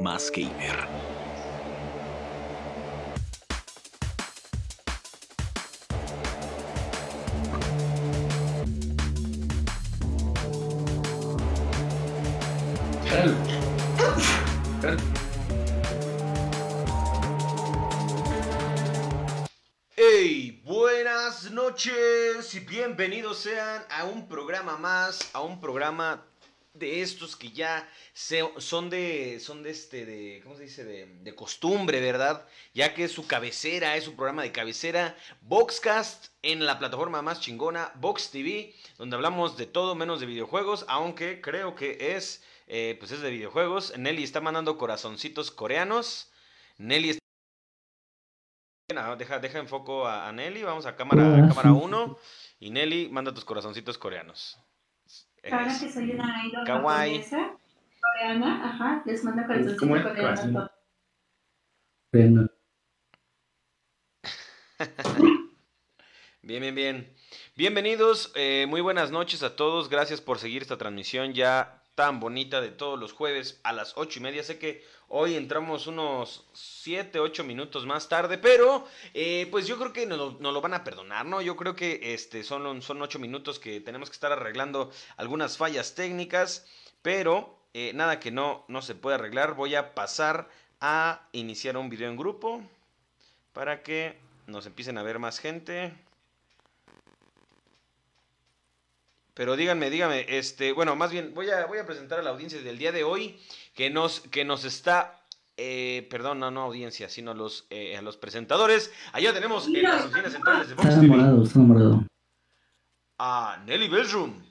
más gamer. Hey, buenas noches y bienvenidos sean a un programa más, a un programa de estos que ya se- son de, son de este, de, ¿cómo se dice? De, de costumbre, ¿verdad? Ya que es su cabecera, es su programa de cabecera, Boxcast, en la plataforma más chingona, Box TV, donde hablamos de todo menos de videojuegos, aunque creo que es, eh, pues es de videojuegos. Nelly está mandando corazoncitos coreanos. Nelly está... Ah, Deja, deja en foco a, a Nelly, vamos a cámara, a cámara 1 y Nelly manda tus corazoncitos coreanos. Ahora que soy una idol Kawaii. japonesa, coreana, ajá, les mando corazoncito ¿Cómo es? coreano. Bien, bien, bien. Bienvenidos, eh, muy buenas noches a todos. Gracias por seguir esta transmisión ya tan bonita de todos los jueves a las ocho y media. Sé que hoy entramos unos 7, 8 minutos más tarde, pero eh, pues yo creo que nos lo van a perdonar, ¿no? Yo creo que este, son, son 8 minutos que tenemos que estar arreglando algunas fallas técnicas, pero eh, nada que no, no se puede arreglar. Voy a pasar a iniciar un video en grupo para que nos empiecen a ver más gente. Pero díganme, díganme, este, bueno, más bien voy a, voy a presentar a la audiencia del día de hoy que nos, que nos está, eh, perdón, no, no audiencia, sino los, eh, a los presentadores. Allá tenemos en las oficinas centrales de Vox está enamorado, está enamorado. a Nelly Bellroom.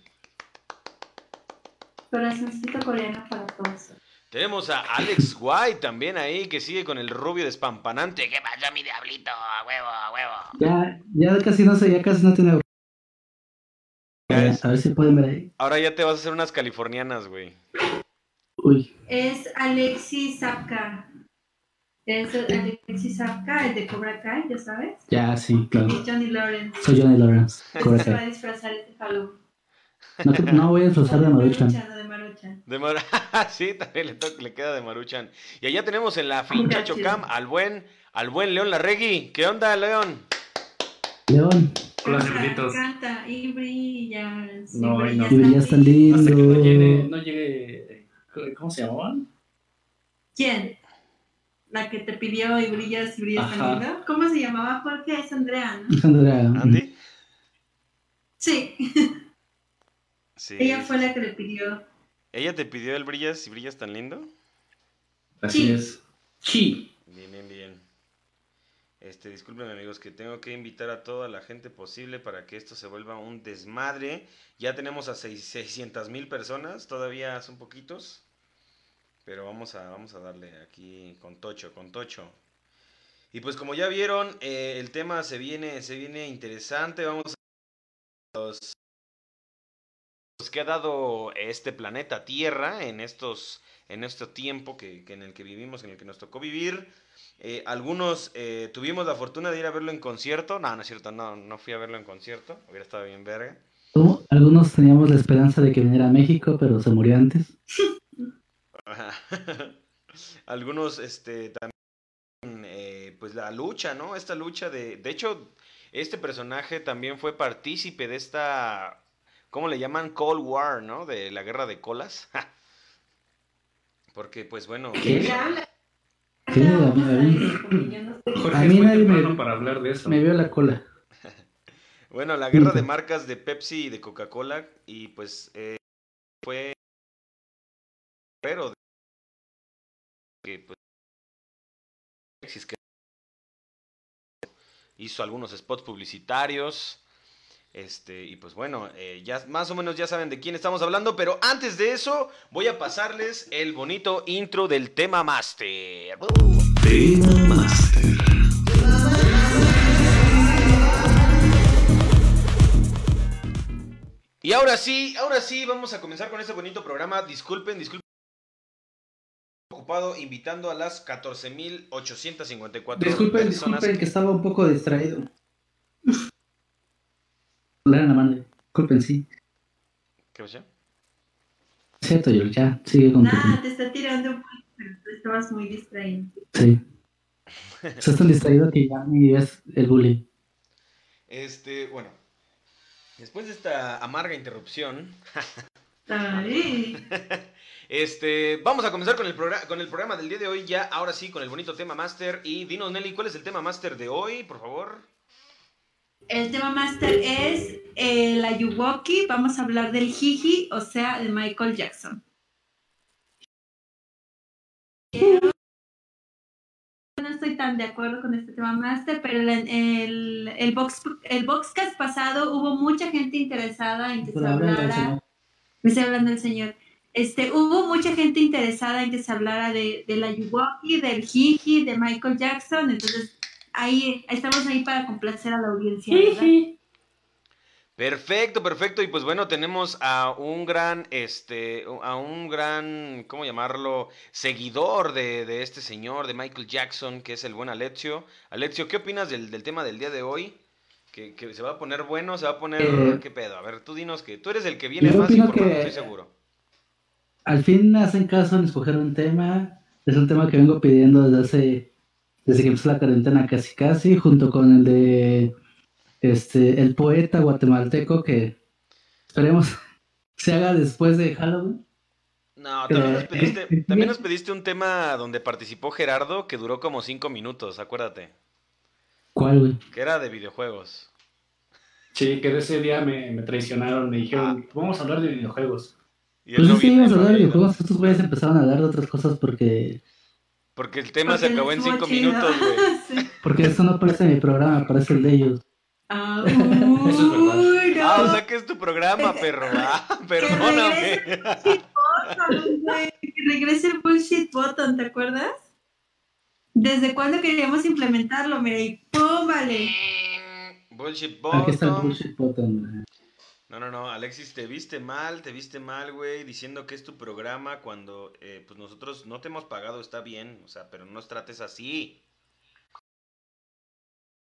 Corazoncito coreano para todos. Tenemos a Alex White también ahí, que sigue con el rubio despampanante. ¿Qué pasa, mi diablito? A huevo, a huevo. Ya, ya casi no sé, ya casi no tiene. A ver, a ver si pueden ver ahí. Ahora ya te vas a hacer unas californianas, güey. Uy, Es Alexis Zapka. Es Alexis Zapka, el de Cobra Kai, ya sabes. ya, sí, claro. Y Johnny Lawrence. Soy Johnny Lawrence. Cobra se va a disfrazar este Halloween. No, te- no voy a disfrazar de Maruchan. de Maruchan. De Mar- sí, también le, toca- le queda de Maruchan. Y allá tenemos en la Finchacho. Cam al buen, al buen León Larregui. ¿Qué onda, León? León, Hola, Canta, cerditos. Canta y brillas. y No, ay, no. y brillas tan lindo. Hasta que no llegue, no llegue, ¿cómo se llamaban? ¿Quién? La que te pidió y brillas y brillas tan lindo. ¿Cómo se llamaba? Jorge es Andrea, ¿no? Es Andrea. ¿Andy? Sí, Sí. ella fue la que le pidió. ¿Ella te pidió el brillas y brillas tan lindo? Así Sí. es. Bien, bien, bien. Este, discúlpenme amigos, que tengo que invitar a toda la gente posible para que esto se vuelva un desmadre. Ya tenemos a 600 mil personas, todavía son poquitos. Pero vamos a, vamos a darle aquí con tocho, con tocho. Y pues como ya vieron, eh, el tema se viene, se viene interesante. Vamos a los los que ha dado este planeta Tierra en estos, en este tiempo que, que en el que vivimos, en el que nos tocó vivir. Eh, algunos eh, tuvimos la fortuna de ir a verlo en concierto. No, no es cierto, no, no fui a verlo en concierto. Hubiera estado bien verga. Algunos teníamos la esperanza de que viniera a México, pero se murió antes. Algunos, este, también, eh, pues la lucha, ¿no? Esta lucha de... De hecho, este personaje también fue partícipe de esta... ¿Cómo le llaman? Cold War, ¿no? De la guerra de colas. Porque, pues bueno... ¿Qué? Sí, a mí- nadie me- para hablar de eso. Me vio la cola. Bueno, la guerra de marcas de Pepsi y de Coca-Cola y pues eh, fue pero que pues hizo algunos spots publicitarios este y pues bueno eh, ya más o menos ya saben de quién estamos hablando pero antes de eso voy a pasarles el bonito intro del tema master Tema Master. Y ahora sí, ahora sí, vamos a comenzar con este bonito programa. Disculpen, disculpen. Ocupado invitando a las 14.854 Disculpen, personas. disculpen que estaba un poco distraído. La en la mano. Disculpen, sí. ¿Qué pasó? Cierto, yo ya. Sigue con tema. te está tirando un pero tú estabas muy distraído. Sí. Estás tan distraído que ya ni es el bullying. Este, bueno. Después de esta amarga interrupción, este, vamos a comenzar con el, con el programa del día de hoy, ya ahora sí, con el bonito tema Master. Y dinos, Nelly, ¿cuál es el tema Master de hoy, por favor? El tema máster es el Ayuwoki. Vamos a hablar del Jiji, o sea, de Michael Jackson. No estoy tan de acuerdo con este tema máster, pero el, el, el, box, el boxcast pasado hubo mucha gente interesada en que se hablara. Me estoy hablando del señor. Este, hubo mucha gente interesada en que se hablara de, del Ayuwoki, del Jiji, de Michael Jackson. Entonces, ahí estamos ahí para complacer a la audiencia. ¿verdad? Perfecto, perfecto. Y pues bueno, tenemos a un gran, este, a un gran, ¿cómo llamarlo? Seguidor de, de este señor, de Michael Jackson, que es el buen Alexio. Alexio, ¿qué opinas del, del tema del día de hoy? Que, que se va a poner bueno, se va a poner... Eh, ¿Qué pedo? A ver, tú dinos que tú eres el que viene yo más opino informado, que- estoy seguro. Al fin hacen caso en escoger un tema. Es un tema que vengo pidiendo desde hace, desde que empezó la cuarentena casi casi, junto con el de este el poeta guatemalteco que esperemos se haga después de Halloween. No, también nos, Eh, pediste, eh, también nos pediste un tema donde participó Gerardo que duró como cinco minutos, acuérdate. ¿Cuál, güey? Que era de videojuegos. Sí, que ese día me, me traicionaron, me dijeron, vamos a hablar de videojuegos. Y Pues vino, íbamos a hablar de videojuegos, estos güeyes empezaron a hablar de otras cosas porque Porque el tema se acabó en cinco chido. minutos, güey. Sí. porque eso no aparece en mi programa, aparece el de ellos. Ah, Eso es verdad. uy, no. Ah, o sea que es tu programa, perro. Ah, perdóname. Button, güey, que regrese el bullshit button, ¿te acuerdas? ¿Desde cuándo queríamos implementarlo? Mira, y ¡pum! Vale. Bullshit Aquí está el button. bullshit button. güey. No, no, no, Alexis, te viste mal, te viste mal, güey, diciendo que es tu programa cuando, eh, pues nosotros no te hemos pagado, está bien, o sea, pero no nos trates así.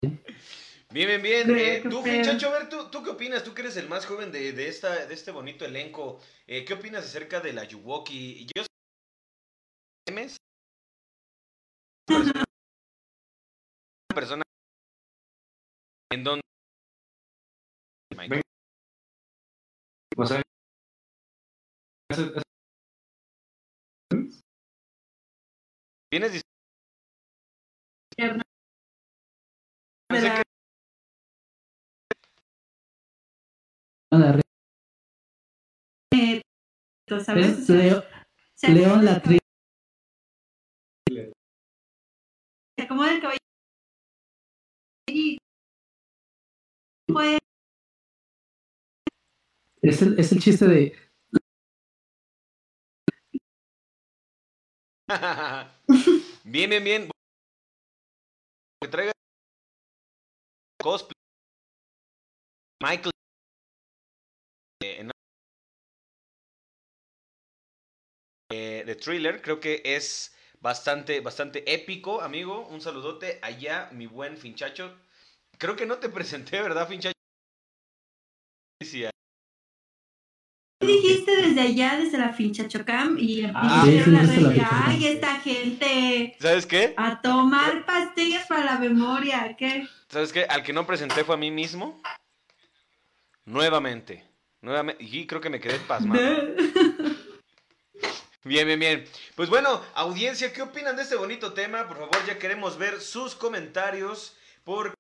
Bien, bien, bien. Eh, tú, a ver, ¿tú, ¿tú qué opinas? Tú que eres el más joven de, de, esta, de este bonito elenco, eh, ¿qué opinas acerca de la Yuwoki? Yo memes. Una persona en donde... O sea, Vienes diciendo eh, ¿Sabes? Es Leo- León la tri- se acomoda el cabello. Y pues, es el, es el chiste de bien, bien, bien. Que traiga cosplay. Michael. eh, de thriller, creo que es bastante, bastante épico, amigo. Un saludote allá, mi buen Finchacho. Creo que no te presenté, ¿verdad, Finchacho? Sí, ¿qué dijiste desde allá, desde la fincha Chocam? Y Ah, sí, sí, la fincha Ay, esta gente ¿Sabes qué? a tomar pastillas para la memoria. ¿Qué? ¿Sabes qué? Al que no presenté fue a mí mismo. Nuevamente. Nuevamente. Y creo que me quedé pasmado. Bien, bien, bien. Pues bueno, audiencia, ¿qué opinan de este bonito tema? Por favor, ya queremos ver sus comentarios. Por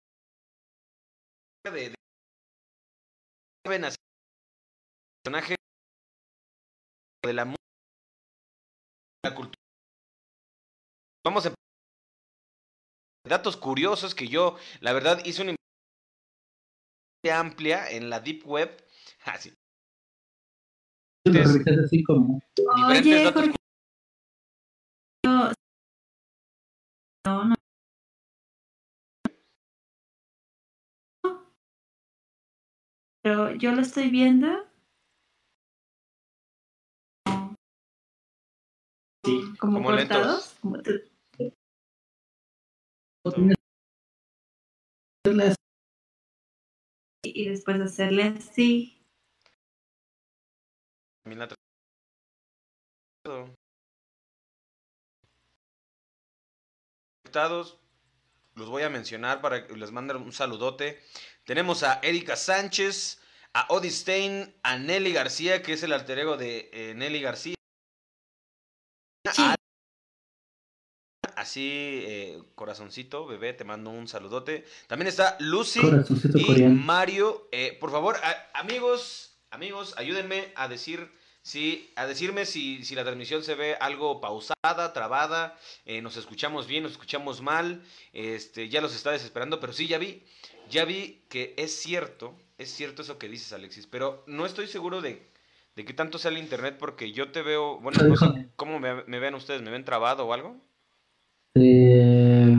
de, de- personaje de la la cultura. Vamos a datos curiosos que yo, la verdad, hice una investigación amplia en la deep web. Ah, así como diferentes Oye, datos Jorge. No, no, no. Pero yo lo estoy viendo. Sí, como, como cortados. como y después hacerle así. Conectados. Los voy a mencionar para que les manden un saludote. Tenemos a Erika Sánchez, a Odi Stein, a Nelly García, que es el alter ego de eh, Nelly García. Sí. A- Así, eh, corazoncito, bebé, te mando un saludote. También está Lucy y coreano. Mario. Eh, por favor, a- amigos, amigos, ayúdenme a decir si, a decirme si, si la transmisión se ve algo pausada, trabada, eh, nos escuchamos bien, nos escuchamos mal. Este, ya los está desesperando, pero sí, ya vi, ya vi que es cierto, es cierto eso que dices, Alexis, pero no estoy seguro de, de qué tanto sea el internet porque yo te veo, bueno, no sé cómo me, me ven ustedes, ¿me ven trabado o algo? Eh,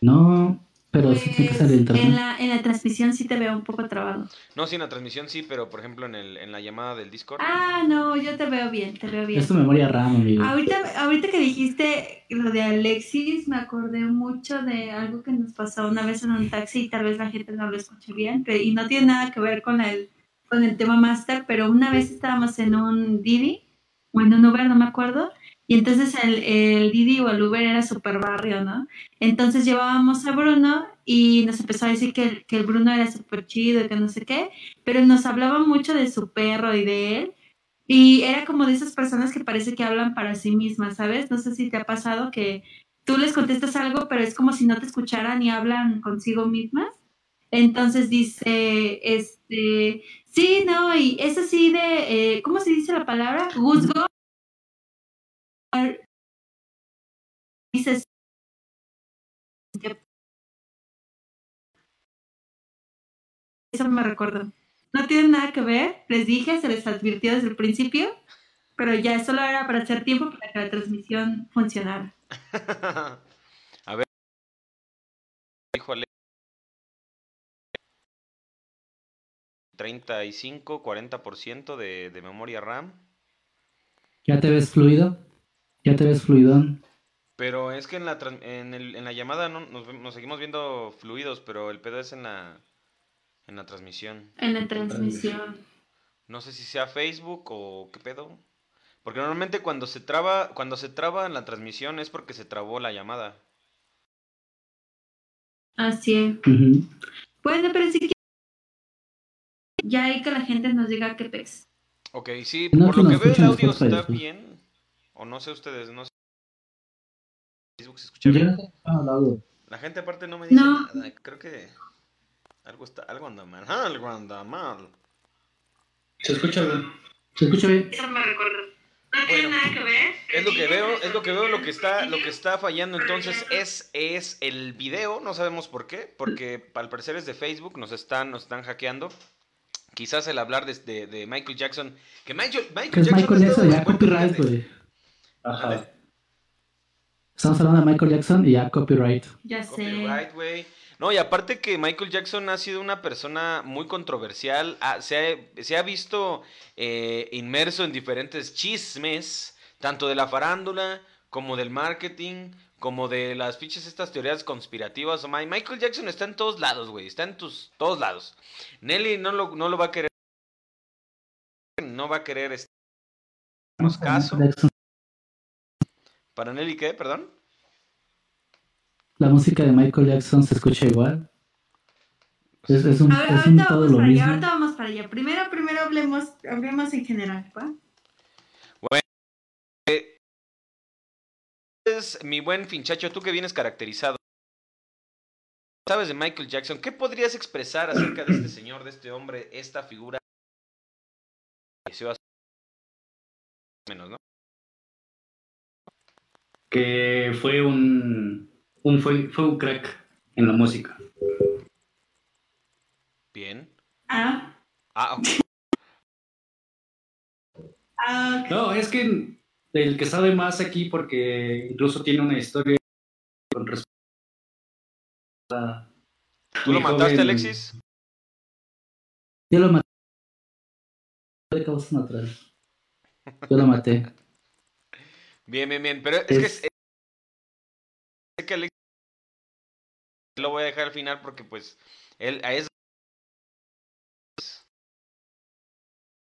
no, pero sí tiene que Pues, salir en internet. la, en la transmisión sí te veo un poco trabado. No, sí, en la transmisión sí, pero por ejemplo en, el, en la llamada del Discord. Ah, no, yo te veo bien, te veo bien. Es tu memoria RAM, amigo. Ahorita, ahorita que dijiste lo de Alexis, me acordé mucho de algo que nos pasó una vez en un taxi y tal vez la gente no lo escuche bien, pero, y no tiene nada que ver con el, con el tema master, pero una vez estábamos en un Didi o en un Uber, no me acuerdo, y entonces el, el Didi o el Uber era super barrio, ¿no? Entonces llevábamos a Bruno y nos empezó a decir que, que el Bruno era súper chido y que no sé qué, pero nos hablaba mucho de su perro y de él. Y era como de esas personas que parece que hablan para sí mismas, ¿sabes? No sé si te ha pasado que tú les contestas algo, pero es como si no te escucharan y hablan consigo mismas. Entonces dice, este, sí, no, y es así de, eh, ¿cómo se dice la palabra? Guzgo. Dices, eso me recuerdo. No tiene nada que ver, les dije, se les advirtió desde el principio, pero ya solo era para hacer tiempo para que la transmisión funcionara. 35, 40% de, de memoria RAM. ¿Ya te ves fluido? ¿Ya te ves fluidón? Pero es que en la, en el- en la llamada no, nos, seguimos viendo fluidos, pero el pedo es en la, en la transmisión. En la transmisión. No sé si sea Facebook o qué pedo. Porque normalmente cuando se traba, cuando se traba en la transmisión es porque se trabó la llamada. Así es. Ujú. Bueno, pero si quieres, ya hay que la gente nos diga qué pez. Ok, sí, No, por que lo que veo el audio está bien. O no sé ustedes, no sé. Facebook se escucha bien. audio. La gente aparte no me dice No. nada. Creo que algo está, algo anda mal. Algo anda mal. Se escucha bien. ¿Se escucha bien? Eso me recuerdo. No tiene Bueno, que ver. Es lo que veo, es lo que veo, lo que está, lo que está fallando entonces es, es el video, no sabemos por qué, porque al parecer es de Facebook, nos están, nos están hackeando. Quizás el hablar de, de- de Michael Jackson, que Michael, Michael Que es Jackson Michael Jackson, ya copyright, güey. Ajá. Estamos hablando de Michael Jackson y ya copyright. Ya sé. Copyright, güey. No, y aparte que Michael Jackson ha sido una persona muy controversial, ha- se, ha, se ha visto eh, inmerso en diferentes chismes, tanto de la farándula como del marketing, como de las pinches estas teorías conspirativas. O Mi- Michael Jackson está en todos lados, güey, está en tus todos lados. Nelly no lo, no lo va a querer, no va a querer darnos caso. ¿Para Nelly qué? Perdón. La música de Michael Jackson se escucha igual. Es, es un, A ver, es un ahorita todo vamos lo para allá, mismo. ahorita vamos para allá. Primero, primero hablemos, hablemos en general, ¿va? Entonces, mi buen finchacho, tú que vienes caracterizado, sabes de Michael Jackson, ¿qué podrías expresar acerca de este señor, de este hombre, esta figura? Menos, ¿no? Que fue un, un fue, fue un crack en la música. Bien. Ah, Ah, ok. ah, ok. No, es que el que sabe más aquí porque incluso tiene una historia con respecto a ¿tú lo mataste, joven- Alexis? Yo lo maté. De causa natural. Yo lo maté. Bien, bien, bien. Pero es, que Es- es, es que Alexis lo voy a dejar al final porque pues él a eso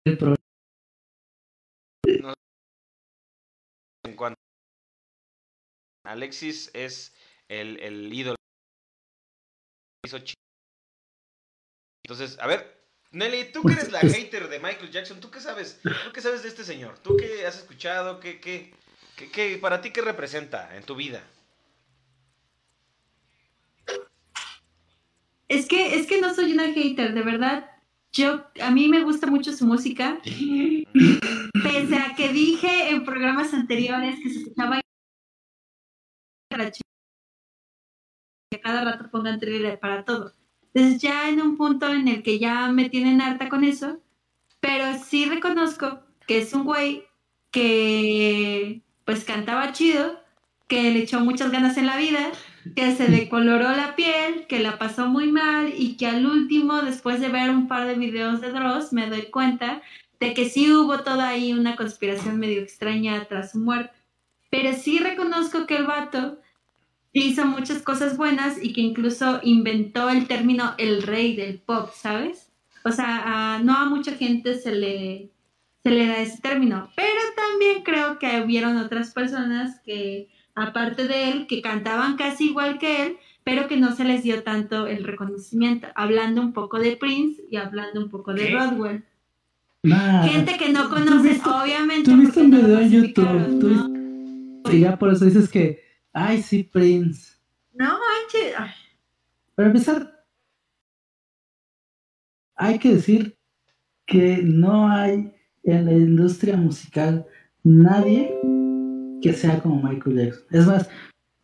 El pro- en cuanto Alexis es el, el ídolo. Entonces, a ver, Nelly, tú que eres la hater de Michael Jackson, ¿tú qué sabes? ¿Tú qué sabes de este señor? ¿Tú qué has escuchado? ¿Qué, qué, qué, qué- para ti qué representa en tu vida? Es que, es que no soy una hater, de verdad. Yo, a mí me gusta mucho su música. Pese a que dije en programas anteriores que se escuchaba que cada rato pongan thriller para todo. Entonces ya en un punto en el que ya me tienen harta con eso, pero sí reconozco que es un güey que pues cantaba chido, que le echó muchas ganas en la vida, que se decoloró la piel, que la pasó muy mal y que al último, después de ver un par de videos de Dross, me doy cuenta de que sí hubo toda ahí una conspiración medio extraña tras su muerte. Pero sí reconozco que el vato hizo muchas cosas buenas y que incluso inventó el término el rey del pop, ¿sabes? O sea, no a mucha gente se le, se le da ese término, pero también creo que hubieron otras personas que, aparte de él, que cantaban casi igual que él, pero que no se les dio tanto el reconocimiento, hablando un poco de Prince y hablando un poco de ¿Qué? Rodwell. Nah, Gente que no ¿Tú conoces, obviamente. tú viste porque un video en YouTube, ¿no? y ya por eso dices que, ay, sí, Prince. No manches. Para empezar, hay que decir que no hay en la industria musical nadie que sea como Michael Jackson. Es más,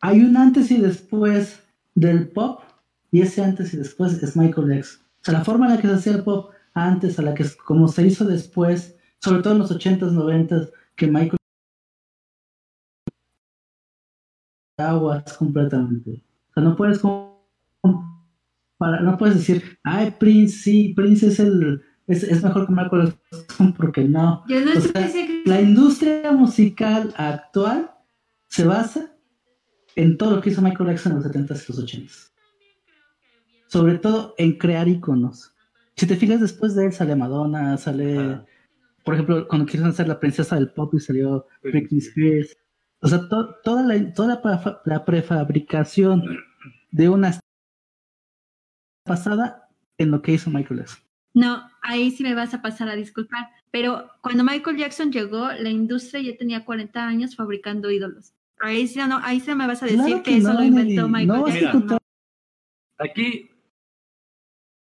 hay un antes y después del pop y ese antes y después es Michael Jackson. O sea, la forma en la que se hacía el pop antes a la que como se hizo después, sobre todo en los 80s, 90s, que Michael aguas completamente. O sea, no puedes no puedes decir, ay, Prince, sí, Prince es el es, es mejor que Michael Jackson porque no. Yo no O sea, La industria musical actual se basa en todo lo que hizo Michael Jackson en los 70s y los 80s. Sobre todo en crear iconos. Si te fijas, después de él sale Madonna, sale, Ajá. por ejemplo, cuando quisieron hacer la princesa del pop y salió Britney Spears. O sea, to- toda, la, toda la, prefa- la prefabricación de una pasada en lo que hizo Michael Jackson. No, ahí sí me vas a pasar a disculpar. Pero cuando Michael Jackson llegó, la industria ya tenía 40 años fabricando ídolos. Ahí sí, no, ahí sí me vas a decir Claro que, eso no, lo inventó. Michael No, Jackson. Aquí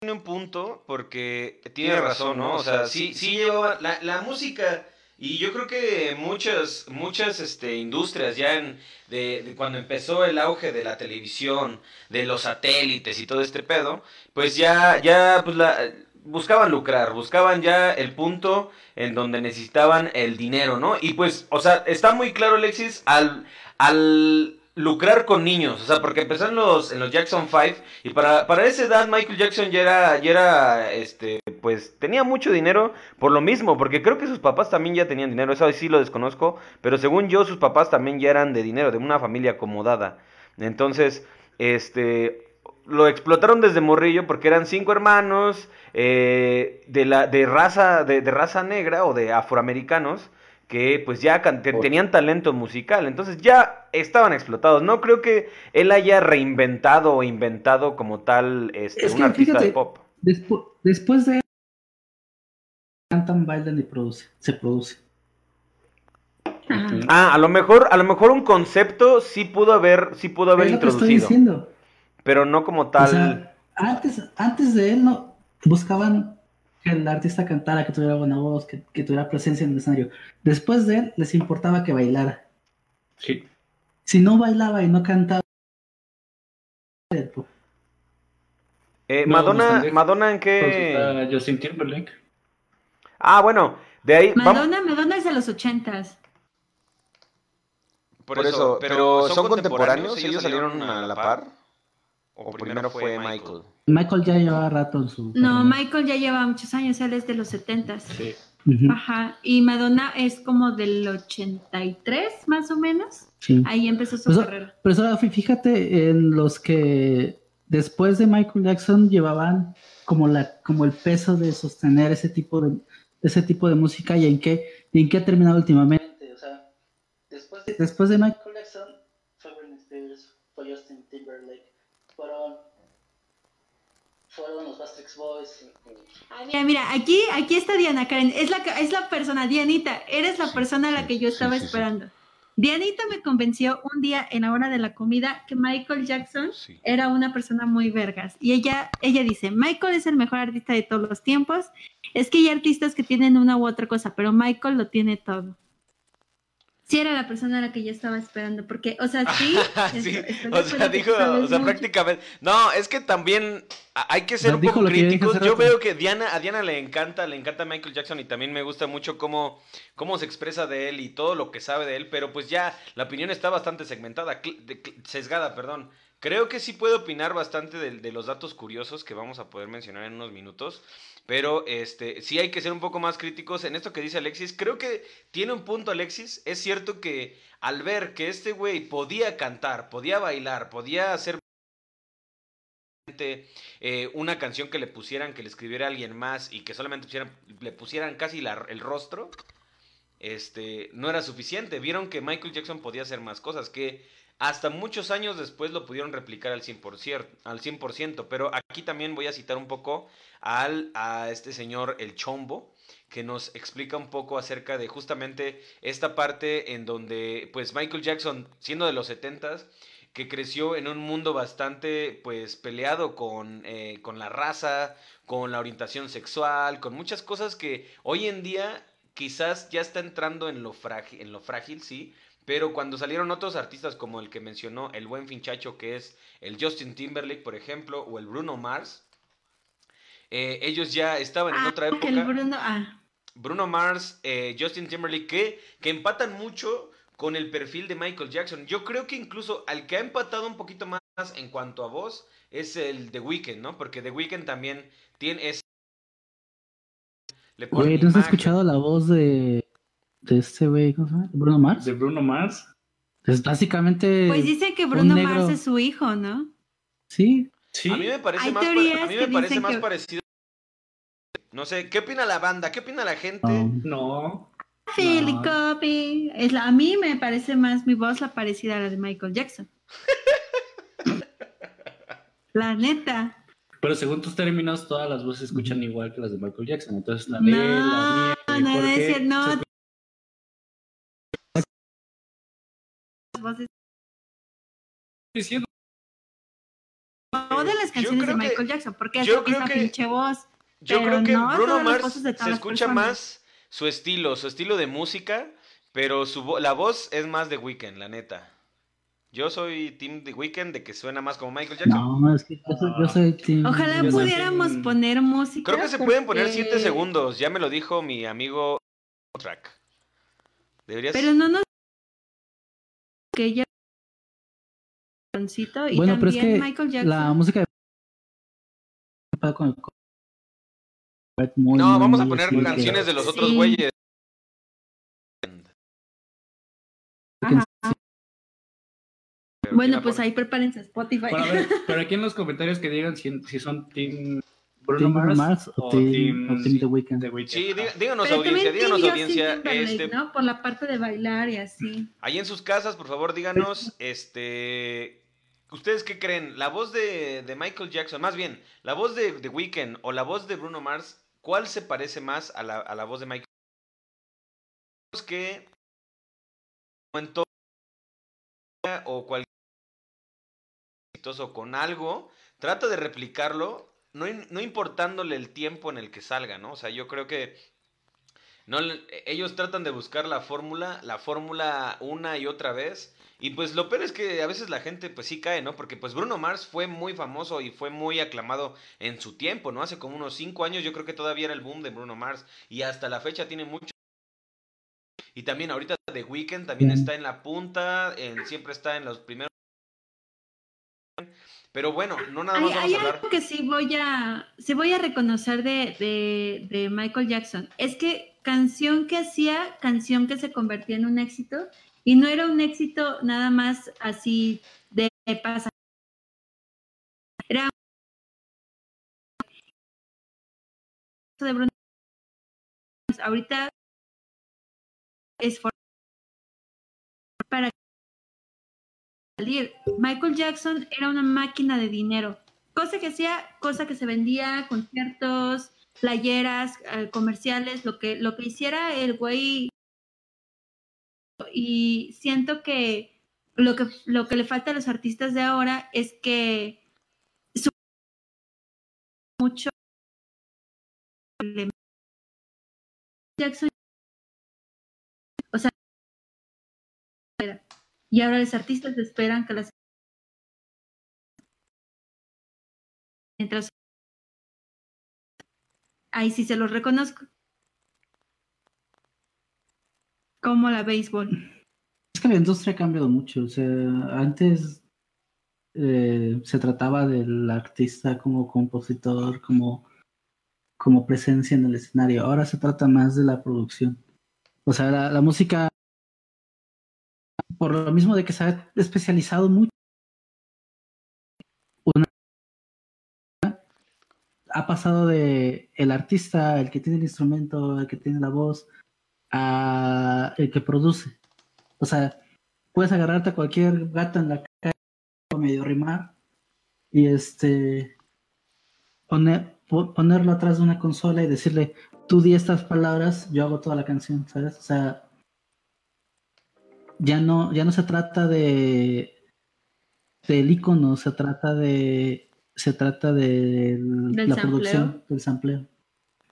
Tiene un punto porque tiene razón, ¿no? O sea, sí, sí llevaba la, la música y yo creo que muchas, muchas este, industrias ya en, de, de cuando empezó el auge de la televisión, de los satélites y todo este pedo, pues ya, ya, pues la, buscaban lucrar, buscaban ya el punto en donde necesitaban el dinero, ¿no? Y pues, o sea, está muy claro, Alexis, al, al lucrar con niños, o sea, porque empezó en los, en los Jackson 5 y para, para esa edad Michael Jackson ya era, ya era, este, pues tenía mucho dinero por lo mismo, porque creo que sus papás también ya tenían dinero, eso sí lo desconozco, pero según yo sus papás también ya eran de dinero, de una familia acomodada. Entonces, este, lo explotaron desde morrillo porque eran cinco hermanos eh, de, la, de, raza, de, de raza negra o de afroamericanos que pues ya te- tenían talento musical, entonces ya estaban explotados. No creo que él haya reinventado o inventado como tal este, Es un que artista de pop. Despu- después de cantan, bailan y produce, se produce. Ah, a lo mejor, a lo mejor un concepto sí pudo haber, sí pudo haber es lo que estoy introducido, diciendo. Pero no como O tal. sea, antes, antes de él no buscaban que el artista cantara, que tuviera buena voz, que, que tuviera presencia en el escenario. Después de él les importaba que bailara. sí. Si no bailaba y no cantaba, pues, Eh, No, Madonna, Madonna en Pues qué. está Justin Timberlake. Ah, bueno, de ahí vamos. Madonna, Madonna es de los ochentas. Por eso, pero son contemporáneos, ellos salieron a la par. O primero fue Michael. Michael ya llevaba rato en su. No. Michael ya lleva muchos años, él es de los setentas. Sí. Ujú, Ajá, y Madonna es como del 83 más o menos. sí. Ahí empezó su Pues, carrera. Pero eso, fíjate en los que después de Michael Jackson llevaban como la como el peso de sostener ese tipo de ese tipo de música y en qué y en qué ha terminado últimamente. O sea, después de, después de Michael Jackson fue Britney Spears, fue Justin Timberlake. Fueron, Boys. Ah, Mira, mira, aquí, aquí está Diana Karen. Es la, es la persona, Dianita, eres la persona a la que yo estaba sí, sí. esperando. Dianita me convenció un día en la hora de la comida que Michael Jackson Sí. era una persona muy vergas. Y ella, ella dice, Michael es el mejor artista de todos los tiempos. Es que hay artistas que tienen una u otra cosa, pero Michael lo tiene todo. Sí era la persona a la que yo estaba esperando, porque, o sea, sí. sí, estoy- estoy de o sea, dijo, o sea, mucho. prácticamente. No, es que también hay que ser No, un poco críticos. Yo veo que Diana, a Diana le encanta, le encanta Michael Jackson y también me gusta mucho cómo, cómo se expresa de él y todo lo que sabe de él, pero pues ya la opinión está bastante segmentada, cl- de- cl- sesgada, perdón. Creo que sí puedo opinar bastante de, de los datos curiosos que vamos a poder mencionar en unos minutos. Pero este, sí hay que ser un poco más críticos en esto que dice Alexis. Creo que tiene un punto Alexis. Es cierto que al ver que este güey podía cantar, podía bailar, podía hacer eh, una canción que le pusieran, que le escribiera alguien más y que solamente le pusieran casi el rostro, este, no era suficiente. Vieron que Michael Jackson podía hacer más cosas, que hasta muchos años después lo pudieron replicar al 100%, al 100%. Pero aquí también voy a citar un poco al, a este señor, el Chombo, que nos explica un poco acerca de justamente esta parte en donde, pues, Michael Jackson, siendo de los 70s, que creció en un mundo bastante, pues, peleado con, eh, con la raza, con la orientación sexual, con muchas cosas que hoy en día quizás ya está entrando en lo frágil, sí, pero cuando salieron otros artistas como el que mencionó el buen finchacho que es el Justin Timberlake, por ejemplo, o el Bruno Mars, eh, ellos ya estaban en Ah, otra que el época. Bruno, ah. Bruno Mars, eh, Justin Timberlake, que, que empatan mucho con el perfil de Michael Jackson. Yo creo que incluso al que ha empatado un poquito más en cuanto a voz es el The Weeknd, ¿no? Porque The Weeknd también tiene ese... Güey, ¿no has imagen. escuchado la voz de, de este güey, ¿cómo se llama? Bruno Mars. De Bruno Mars. Es básicamente. Pues dicen que Bruno negro. Mars es su hijo, ¿no? Sí, Sí. A mí me parece Hay más, pare- a mí me parece más que- parecido. No sé, ¿qué opina la banda? ¿Qué opina la gente? no. No. Philly No. Copy. Es la, a mí me parece más mi voz la parecida a la de Michael Jackson. la neta. Pero según tus términos, todas las voces se escuchan igual que las de Michael Jackson. Entonces la de él, la No, mía. ¿y no, no voces- diciendo? No de las canciones de que- Michael Jackson, porque es yo creo que- pinche voz. Yo Pero creo que no Bruno Mars se escucha personas. más su estilo, su estilo de música, pero su vo- la voz es más de Weeknd, la neta. Yo soy team de Weeknd de que suena más como Michael Jackson. No, es que yo soy, yo soy team- Ojalá Yo soy pudiéramos team- poner música. Creo que se pueden poner porque- 7 segundos, ya me lo dijo mi amigo Track. Deberías Pero no nos. Que ella. y Bueno, pero es que Michael Jackson. la música de. con el- con- muy, No, muy, vamos a poner que- canciones de los otros Sí. güeyes. Ajá. Bueno, pues ahí prepárense Spotify. Bueno, a ver, pero aquí en los comentarios que digan si, si son Team Bruno Team Mars, Mars o o Team, Team- o Team The Weeknd. The Weeknd. Sí, dí- díganos Pero audiencia, díganos Team audiencia, este, ¿no? Por la parte de bailar y así. Ahí en sus casas, por favor, díganos, este, ¿ustedes qué creen? ¿La voz de, de Michael Jackson, más bien, la voz de The Weeknd o la voz de Bruno Mars, cuál se parece más a la, a la voz de Michael Jackson? que en todo o cualquier exitoso con algo, trata de replicarlo, no, no importándole el tiempo en el que salga, ¿no? O sea, yo creo que no, le- ellos tratan de buscar la fórmula, la fórmula una y otra vez. Y pues lo peor es que a veces la gente pues sí cae, ¿no? Porque pues Bruno Mars fue muy famoso y fue muy aclamado en su tiempo, ¿no? Hace como unos cinco años yo creo que todavía era el boom de Bruno Mars. Y hasta la fecha tiene mucho. Y también ahorita The Weeknd también está en la punta, en- siempre está en los primeros. Pero bueno, no nada Hay, más vamos hay a hablar. algo que sí voy a, sí voy a reconocer de, de, de Michael Jackson. Es que canción que hacía, canción que se convertía en un éxito, y no era un éxito nada más así de pasar. Era de Bruno. Ahorita es para salir. Michael Jackson era una máquina de dinero. Cosa que hacía, cosa que se vendía, conciertos, playeras, eh, comerciales, lo que, lo que hiciera el güey. Y siento que lo que lo que le falta a los artistas de ahora es que su- mucho Jackson o sea y ahora los artistas esperan que las mientras ahí sí se los reconozco como la béisbol Es que la industria ha cambiado mucho. O sea, antes eh, se trataba del artista como compositor, como, como presencia en el escenario. Ahora se trata más de la producción. O sea, la, la música, por lo mismo de que se ha especializado mucho, una- ha pasado de el artista, el que tiene el instrumento, el que tiene la voz, a el que produce. O sea, puedes agarrarte a cualquier gato en la calle medio rimar y este poner, po- ponerlo atrás de una consola y decirle, tú di estas palabras, yo hago toda la canción, ¿sabes? O sea, ya no, ya no se trata de del icono, se trata de se trata de ¿Del la sampleo? producción, del sampleo.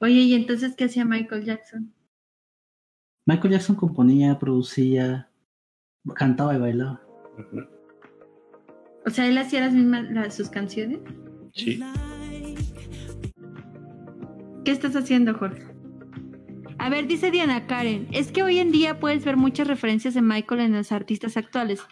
oye y entonces qué hacía Michael Jackson Michael Jackson componía, producía, cantaba y bailaba. O sea, él hacía las mismas las- sus canciones. Sí. ¿Qué estás haciendo, Jorge? A ver, dice Diana Karen, es que hoy en día puedes ver muchas referencias de Michael en los artistas actuales.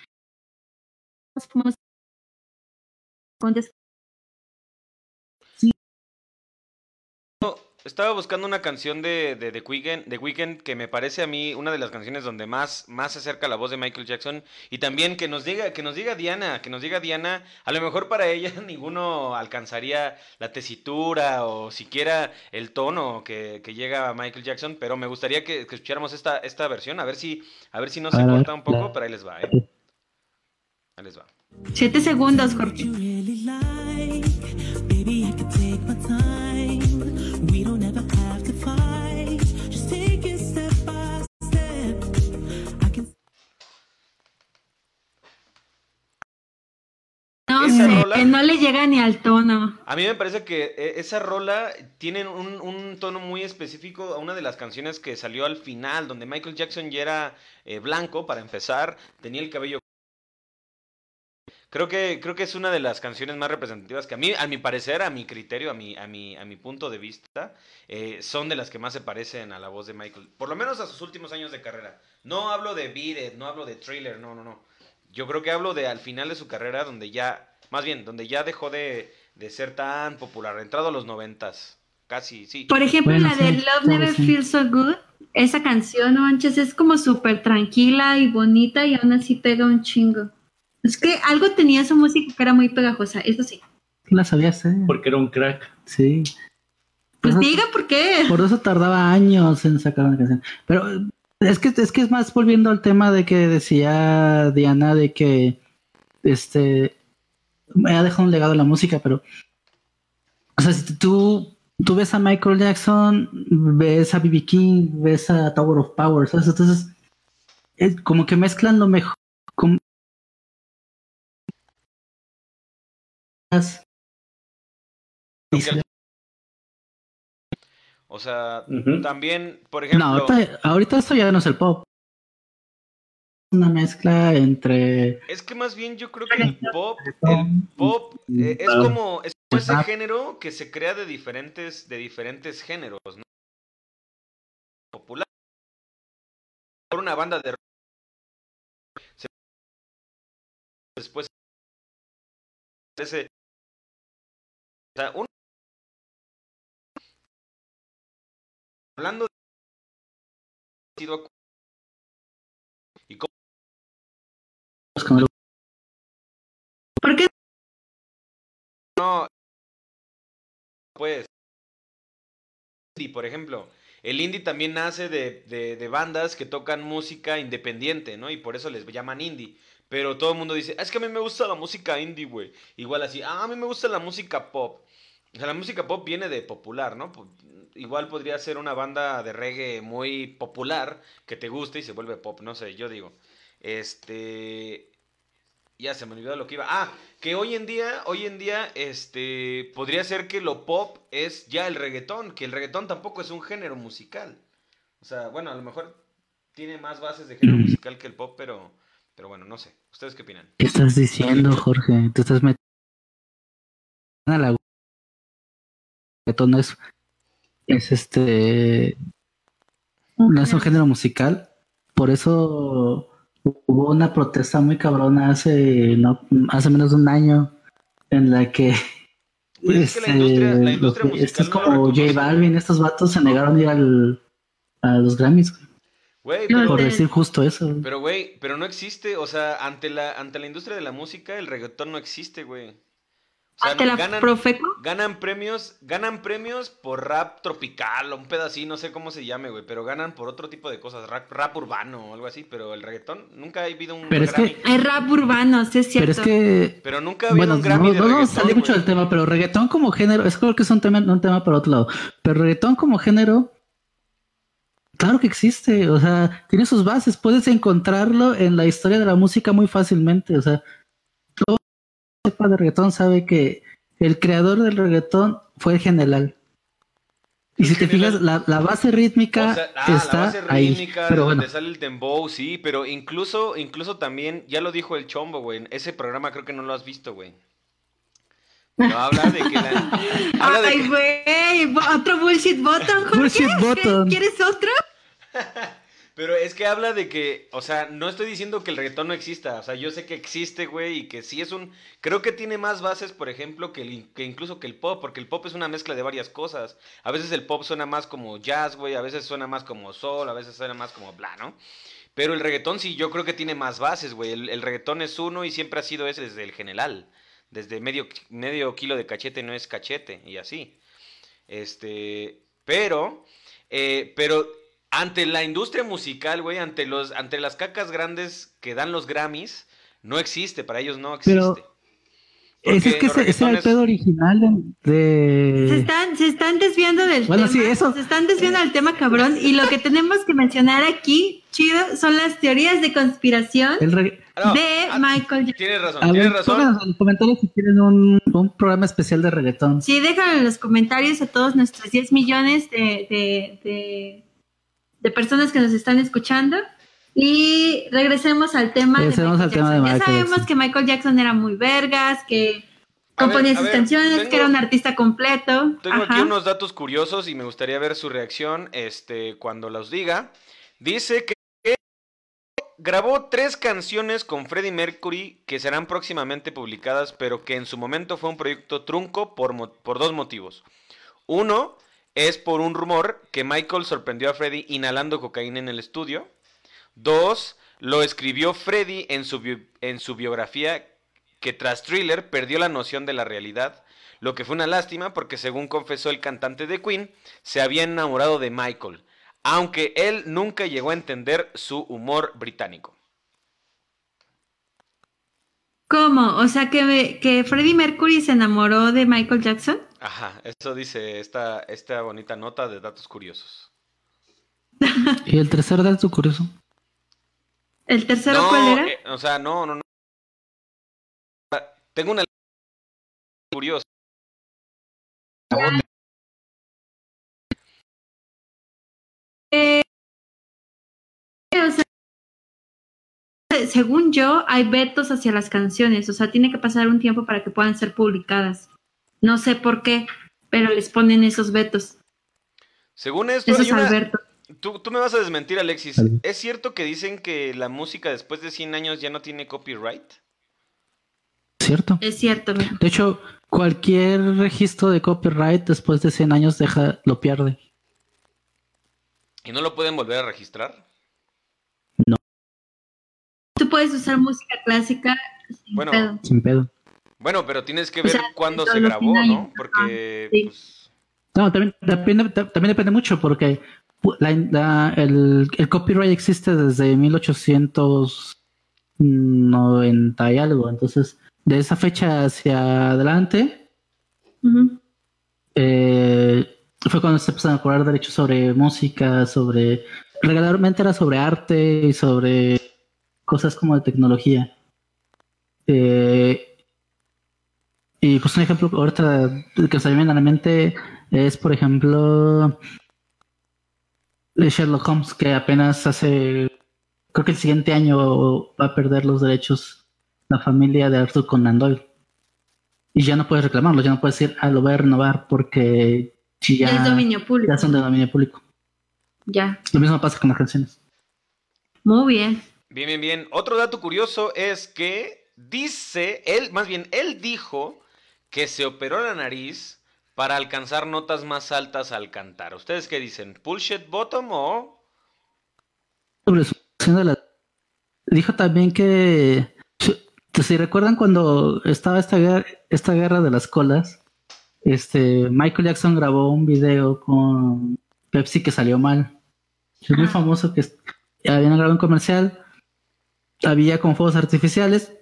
Estaba buscando una canción de, de The Weeknd, The Weeknd que me parece a mí una de las canciones donde más, más se acerca la voz de Michael Jackson y también que nos diga que nos diga Diana, que nos diga Diana, a lo mejor para ella ninguno alcanzaría la tesitura o siquiera el tono que, que llega a Michael Jackson, pero me gustaría que, que escucháramos esta, esta versión, a ver si a ver si no se corta un poco, pero ahí les va, ¿eh? Ahí les va. Siete segundos, Jorge. Rola- no le llega ni al tono. A mí me parece que eh, esa rola tiene un, un tono muy específico a una de las canciones que salió al final, donde Michael Jackson ya era eh, blanco para empezar, tenía el cabello. Creo que, creo que es una de las canciones más representativas que a mí, a mi parecer, a mi criterio, a mi, a mi, a mi punto de vista, eh, son de las que más se parecen a la voz de Michael. Por lo menos a sus últimos años de carrera. No hablo de Beat It, no hablo de Thriller, no, no, no. Yo creo que hablo de al final de su carrera, donde ya, más bien, donde ya dejó de, de ser tan popular, entrado a los noventas, casi, sí. Por ejemplo, Bueno, la de Love claro, Never sí. Feels So Good, esa canción, no manches, es como súper tranquila y bonita y aún así pega un chingo. Es que algo tenía su música que era muy pegajosa, eso sí. La sabías, ¿eh? Porque era un crack. Sí. Pues diga por qué. Por eso tardaba años en sacar una canción. Pero es que es que es más volviendo al tema de que decía Diana de que este me ha dejado un legado en la música, pero o sea, si tú tú ves a Michael Jackson, ves a B.B. King, ves a Tower of Power, ¿sabes? Entonces es como que mezclan lo mejor con O sea, también, por No, ejemplo... ahorita, ahorita esto ya no es el pop. Una mezcla entre Es que más bien yo creo que el pop, el pop eh, es como es como ese género que se crea de diferentes de diferentes géneros, ¿no? Popular. Por una banda de rock, después ese o sea, un- hablando de ¿Por qué? No, pues. Por ejemplo. El indie también nace de, de, de bandas que tocan música independiente, ¿no? Y por eso les llaman indie. Pero todo el mundo dice, "Ah, es que a mí me gusta la música indie, güey. Igual así, ah, a mí me gusta la música pop. O sea, la música pop viene de popular, ¿no? Igual podría ser una banda de reggae muy popular que te guste y se vuelve pop, no sé, yo digo. Este... Ya se me olvidó lo que iba. Ah, que hoy en día, hoy en día, este, podría ser que lo pop es ya el reggaetón, que el reggaetón tampoco es un género musical. O sea, bueno, a lo mejor tiene más bases de género musical que el pop, pero, pero bueno, no sé. ¿Ustedes qué opinan? ¿Qué estás diciendo, Jorge? Te estás metiendo a la reggaetón no es, es este no es un género musical. Por eso hubo una protesta muy cabrona hace no hace menos de un año en la que Pues es que la industria- la este, industria los- musical estos no como J. Balvin, estos vatos se negaron a ir al, a los Grammys pero, por de- decir justo eso. pero güey, pero no existe, o sea, ante la, ante la industria de la música, el reggaetón no existe, güey. O sea, la ganan, Profeco. ganan premios, ganan premios por rap tropical o un pedacito, no sé cómo se llame, güey, pero ganan por otro tipo de cosas, rap, rap urbano o algo así, pero el reggaetón nunca ha habido un Pero es que- Hay rap urbano, sí es Pero cierto. es que Pero nunca ha habido Bueno, un Grammy no, de no reggaetón, salir mucho del tema, pero reggaetón como género, es creo que es un tema, un tema para otro lado. Pero reggaetón como género, claro que existe, o sea, tiene sus bases, puedes encontrarlo en la historia de la música muy fácilmente, o sea, sepa de reggaetón sabe que el creador del reggaetón fue el general. Y si te General. fijas, la, la base rítmica O sea, ah, está la base ahí. rítmica, Pero donde bueno, sale el dembow, sí, pero incluso, incluso también, ya lo dijo el Chombo, güey, ese programa creo que no lo has visto, güey. Pero habla de que la... habla de Ay, güey, otro bullshit button, Jorge. Bullshit button. ¿Quieres otro? Pero es que habla de que, o sea, no estoy diciendo que el reggaetón no exista, o sea, yo sé que existe, güey, y que sí es un, creo que tiene más bases, por ejemplo, que, el- que incluso que el pop, porque el pop es una mezcla de varias cosas. A veces el pop suena más como jazz, güey, a veces suena más como soul, a veces suena más como bla, ¿no? Pero el reggaetón sí, yo creo que tiene más bases, güey. El, reggaetón es uno y siempre ha sido ese desde el general. Desde medio, medio kilo de cachete no es cachete, y así. Este, pero, eh, pero ante la industria musical, güey, ante los, ante las cacas grandes que dan los Grammys, no existe, para ellos no existe. Pero- ese es que ese, ese era el pedo original de... Se están, se están desviando del Bueno, tema. sí, eso. Se están desviando del tema, cabrón. Y lo que tenemos que mencionar aquí, chido, son las teorías de conspiración No, de ah, Michael Jackson. Tienes razón, A ver, tienes razón. pónganos en los comentarios si quieren un, un programa especial de reggaetón. Sí, déjalo en los comentarios a todos nuestros 10 millones de, de, de, de personas que nos están escuchando. Y regresemos al tema Regresemos de al Michael tema de Jackson. ya Michael sabemos Jackson. que Michael Jackson era muy vergas, que A ver, componía a sus ver, canciones, tengo- que era un artista completo. Tengo aquí Ajá. unos datos curiosos y me gustaría ver su reacción este, cuando los diga. Dice que grabó tres canciones con Freddie Mercury que serán próximamente publicadas, pero que en su momento fue un proyecto trunco por, por dos motivos. Uno es por un rumor que Michael sorprendió a Freddie inhalando cocaína en el estudio. Dos, lo escribió Freddie en su, en su biografía que tras Thriller perdió la noción de la realidad, lo que fue una lástima porque según confesó el cantante de Queen, se había enamorado de Michael, aunque él nunca llegó a entender su humor británico. ¿Cómo? O sea, que, que Freddie Mercury se enamoró de Michael Jackson. Ajá, eso dice esta, esta bonita nota de datos curiosos. Y el tercer dato curioso. ¿El tercero no, cuál era? eh, o sea, no, no, no. Tengo una curiosa. Eh, o sea, según yo, hay vetos hacia las canciones, o sea, tiene que pasar un tiempo para que puedan ser publicadas. No sé por qué, pero les ponen esos vetos. Según esto, Eso hay es una- Alberto. Tú, tú me vas a desmentir, Alexis. ¿Es cierto que dicen que la música después de 100 años ya no tiene copyright? ¿Cierto? Es cierto, mira. De hecho, cualquier registro de copyright después de 100 años deja, lo pierde. ¿Y no lo pueden volver a registrar? Tú puedes usar música clásica sin Bueno, pedo. Sin pedo. Bueno, pero tienes que O ver sea, cuándo se grabó, 100 años, ¿no? Porque, sí. pues, No, también depende, ta- también depende mucho porque pu- la- la- el, el copyright existe desde 1800, 90 y algo. Entonces, de esa fecha hacia adelante, eh, fue cuando se empezaron a cobrar derechos sobre música, sobre... Regularmente era sobre arte y sobre cosas como de tecnología. Eh, y pues un ejemplo ahorita que se me viene a la mente es, por ejemplo, Sherlock Holmes, que apenas hace, creo que el siguiente año va a perder los derechos la familia de Arthur Conan Doyle. Y ya no puedes reclamarlo, ya no puedes decir, ah, lo voy a renovar porque si Ya ya, es dominio público. ya son de dominio público. Ya. Lo mismo pasa con las canciones. Muy bien. Bien, bien, bien. Otro dato curioso es que dice, él, más bien, él dijo que se operó la nariz para alcanzar notas más altas al cantar. ¿Ustedes qué dicen? ¿Bullshit bottom o...? sobre su canción de la... Dijo también que si- recuerdan cuando estaba esta guerra, esta guerra de las colas, este Michael Jackson grabó un video con Pepsi que salió mal. Es muy famoso que habían grabado un comercial, había con fuegos artificiales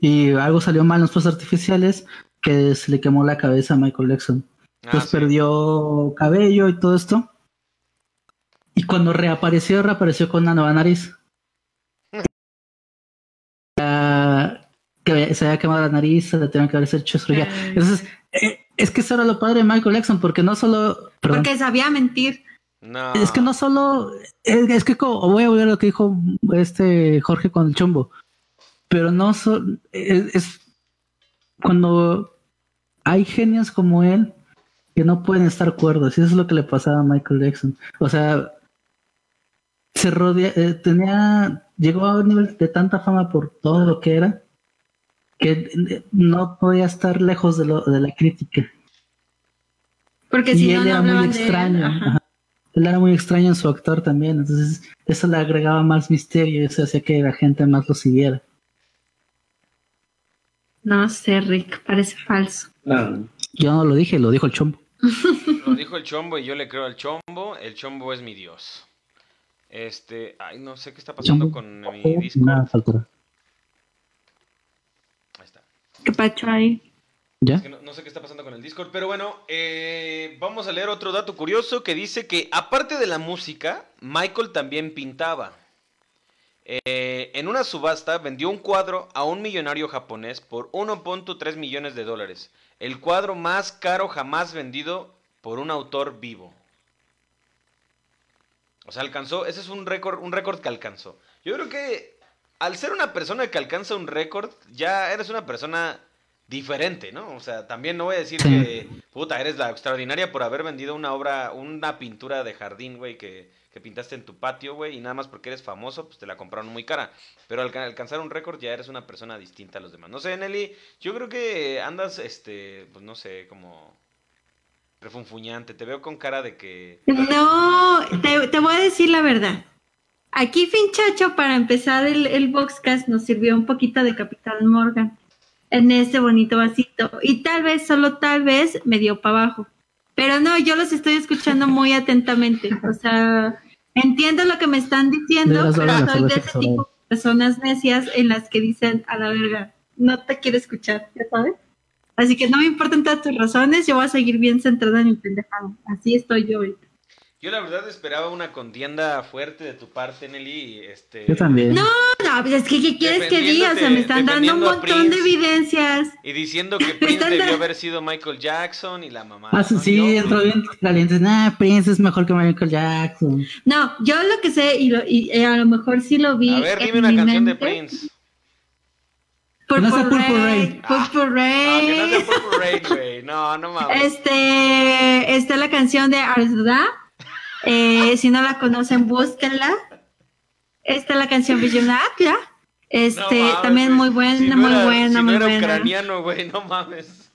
y algo salió mal en los fuegos artificiales que se le quemó la cabeza a Michael Jackson. Ah, pues sí. perdió cabello y todo esto. Y cuando reapareció, reapareció con una nueva nariz. Que se había quemado la nariz, se le tenían que haberse hecho cirugía. Entonces, eh, es que eso era lo padre de Michael Jackson, porque no solo. perdón, Porque sabía mentir. No. es que no solo. Es, es que como, voy a volver a lo que dijo este Jorge con el chombo. Pero no solo. Es, es cuando hay genios como él que no pueden estar cuerdos. Y eso es lo que le pasaba a Michael Jackson. O sea, se rodea, eh, tenía, llegó a un nivel de tanta fama por todo lo que era que eh, no podía estar lejos de, lo, de la crítica. Porque y si él no, no era muy de él. extraño. Ajá. ajá. Él era muy extraño en su actor también. Entonces, eso le agregaba más misterio y eso hacía que la gente más lo siguiera. No sé, Rick, parece falso. Ah, Yo no lo dije, lo dijo el chombo. Lo dijo el chombo y yo le creo al chombo. El chombo es mi dios. Este, ay, no sé qué está pasando Chombo. con mi Nada, faltará. Ahí está. ¿Qué pacho ahí? ¿Ya? Es que no, no sé qué está pasando con el Discord, pero bueno, eh, vamos a leer otro dato curioso que dice que aparte de la música, Michael también pintaba. Eh, en una subasta vendió un cuadro a un millonario japonés por 1.3 millones de dólares. El cuadro más caro jamás vendido por un autor vivo. O sea, alcanzó, ese es un récord, un récord que alcanzó. Yo creo que al ser una persona que alcanza un récord, ya eres una persona diferente, ¿no? O sea, también no voy a decir que, puta, eres la extraordinaria por haber vendido una obra, una pintura de jardín, güey, que, que pintaste en tu patio, güey, y nada más porque eres famoso, pues te la compraron muy cara. Pero al ca- alcanzar un récord ya eres una persona distinta a los demás. No sé, Nelly, yo creo que andas, este, pues no sé, como refunfuñante. Te veo con cara de que... No, te, te voy a decir la verdad. Aquí Finchacho, para empezar el, el Boxcast, nos sirvió un poquito de Capitán Morgan en este bonito vasito. Y tal vez, solo tal vez, me dio para abajo. Pero no, yo los estoy escuchando muy atentamente. O sea, entiendo lo que me están diciendo, pero soy de ese tipo de personas necias en las que dicen a la verga, no te quiero escuchar, ¿ya sabes? Así que no me importan todas tus razones, yo voy a seguir bien centrada en mi pendejado. Así estoy yo ahorita. Yo la verdad esperaba una contienda fuerte de tu parte, Nelly. Este... Yo también. No, no, pues es que ¿qué quieres que diga? O sea, me están dando un montón de Prince. evidencias. Y diciendo que Prince debió da- haber sido Michael Jackson y la mamá. Ah, sí, sí, entró bien caliente. Nah, Prince es mejor que Michael Jackson. No, yo lo que sé, y, lo- y, eh, a lo mejor sí lo vi. A ver, dime una canción de. Prince. Purple, Que no sea Purple Rain. Rain. Purple No, que no sea Purple Rain, güey. No, no mames. Este, está la canción de Arzda. Eh, si no la conocen, búsquenla. Está la canción Villunacla. Este, No mames, también muy buena, Si no muy era- buena, si muy era buena. ucraniano, güey, no mames.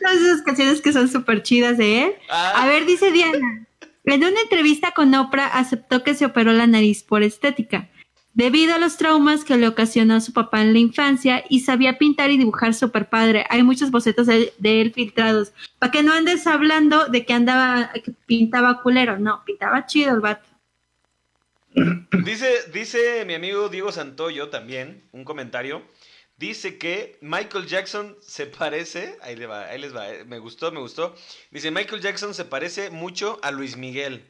Todas esas canciones que son súper chidas de él. Ah, A ver, dice Diana. En una entrevista con Oprah aceptó que se operó la nariz por estética, debido a los traumas que le ocasionó su papá en la infancia y sabía pintar y dibujar súper padre. Hay muchos bocetos de, de él filtrados. Para que no andes hablando de que andaba, que pintaba culero. No, pintaba chido el vato. Dice, dice mi amigo Diego Santoyo también, un comentario. Dice que Michael Jackson se parece. Ahí, le va, ahí les va. eh, Me gustó, me gustó. Dice: Michael Jackson se parece mucho a Luis Miguel.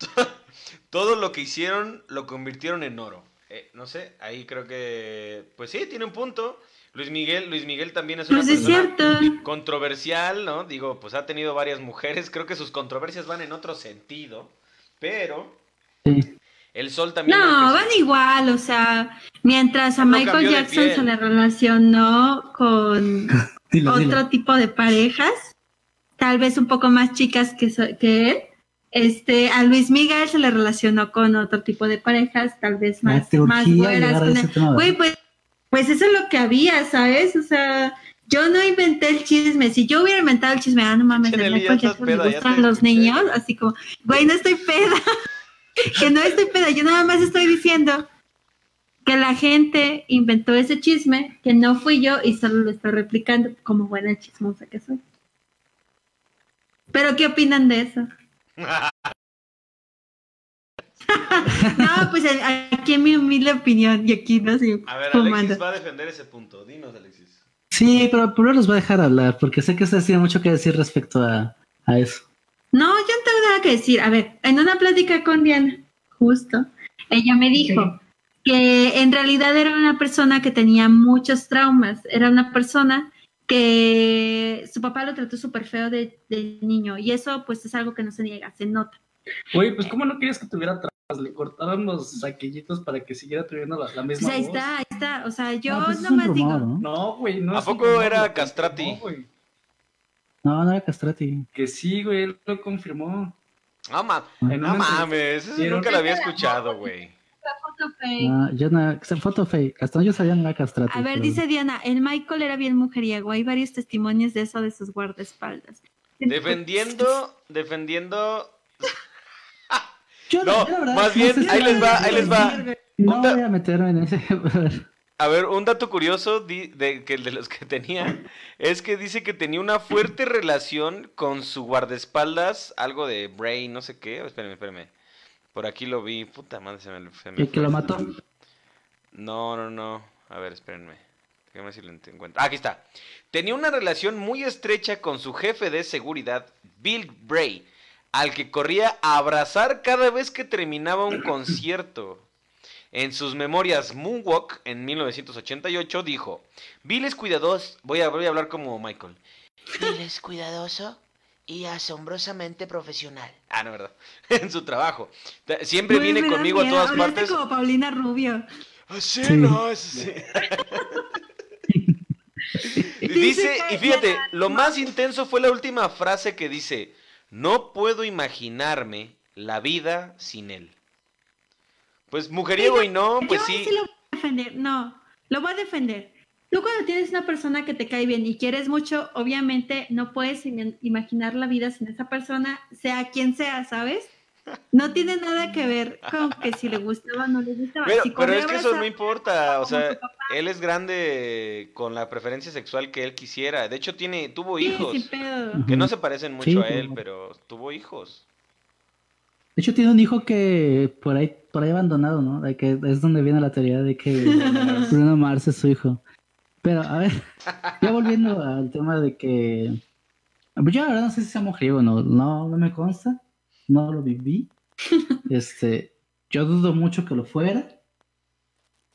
Todo lo que hicieron lo convirtieron en oro. Eh, no sé, ahí creo que. Pues sí, tiene un punto. Luis Miguel, Luis Miguel también es una Pues es persona cierto. controversial, ¿no? Digo, pues ha tenido varias mujeres. Creo que sus controversias van en otro sentido. Pero Sí. el sol también. No, van igual, o sea, mientras a No Michael Jackson se le relacionó con Dilo, dilo. otro tipo de parejas, tal vez un poco más chicas que, so- que él. Este, a Luis Miguel se le relacionó con otro tipo de parejas, tal vez más, más güeras. Güey, pues, pues eso es lo que había, ¿sabes? O sea, yo no inventé el chisme. Si yo hubiera inventado el chisme, ah, no mames, ya gustan te los niños, así como, güey, no estoy peda. que no estoy peda, yo nada más estoy diciendo que la gente inventó ese chisme, que no fui yo y solo lo estoy replicando como buena chismosa que soy. Pero ¿qué opinan de eso? No, pues aquí en mi humilde opinión y aquí no sé, A ver. Alexis va a defender ese punto. Dinos, Alexis. Sí, pero primero los voy a dejar hablar, porque sé que ustedes tienen mucho que decir respecto a, a eso. No, yo no tengo nada que decir. A ver, en una plática con Diana, justo, ella me dijo que en realidad era una persona que tenía muchos traumas. Era una persona que su papá lo trató súper feo de, de niño y eso pues es algo que no se niega, se nota. Güey, pues ¿cómo no querías que tuviera traumas? Le cortaron los saquillitos para que siguiera teniendo la, la Pues misma ahí voz. está, ahí está. O sea, yo Ah, pues es un nomás rumor, digo, ¿no? No, güey, no. ¿A poco rumor, era castrati? güey. No, no era castrati. Que sí, güey, él lo confirmó. No, ma- no mames, eso nunca lo había escuchado, güey. Foto fake. Ah, yo no, foto fake. Hasta yo sabía no era castrati. A ver, pero- dice Diana, el Michael era bien mujeriego. Hay varios testimonios de eso de sus guardaespaldas. Defendiendo, defendiendo. Yo No, la verdad, más no bien, sé si ahí les va, ahí les va. No voy a meterme en ese. a ver. A ver, un dato curioso de, que de los que tenía es que dice que tenía una fuerte relación con su guardaespaldas, algo de Bray, no sé qué. Espérenme, espérenme. Por aquí lo vi. Puta madre, se me, se me El que lo mató. No, no, no. A ver, espérenme. Déjame si lo ent- encuentro. Ah, aquí está. Tenía una relación muy estrecha con su jefe de seguridad, Bill Bray, al que corría a abrazar cada vez que terminaba un concierto. En sus memorias Moonwalk en 1988 dijo, Bill es cuidadoso, voy a, voy a hablar como Michael. Bill es cuidadoso y asombrosamente profesional. Ah, no, verdad. en su trabajo. Siempre viene conmigo a todas Hablaste partes. como Paulina Rubio. Así Sí. no, así. dice, y fíjate, lo más intenso fue la última frase que dice, no puedo imaginarme la vida sin él. Pues mujeriego y no, pues Yo sí. sí lo voy a defender. No, lo voy a defender. Tú cuando tienes una persona que te cae bien y quieres mucho, obviamente no puedes im- imaginar la vida sin esa persona, sea quien sea, ¿sabes? No tiene nada que ver con que si le gustaba o no le gustaba. Pero, Si pero corrió es que eso no importa, o sea, él es grande con la preferencia sexual que él quisiera. De hecho, tiene, tuvo Sí, hijos, sin pedo. que no se parecen mucho Sí, a él, pero- pero tuvo hijos. De hecho, tiene un hijo que por ahí, por ahí abandonado, ¿no? De que es donde viene la teoría de que Bruno Mars es su hijo. Pero, a ver, ya volviendo al tema de que. pues Yo la verdad no sé si sea mujeriego o no, no, no me consta, no lo viví. Este, yo dudo mucho que lo fuera,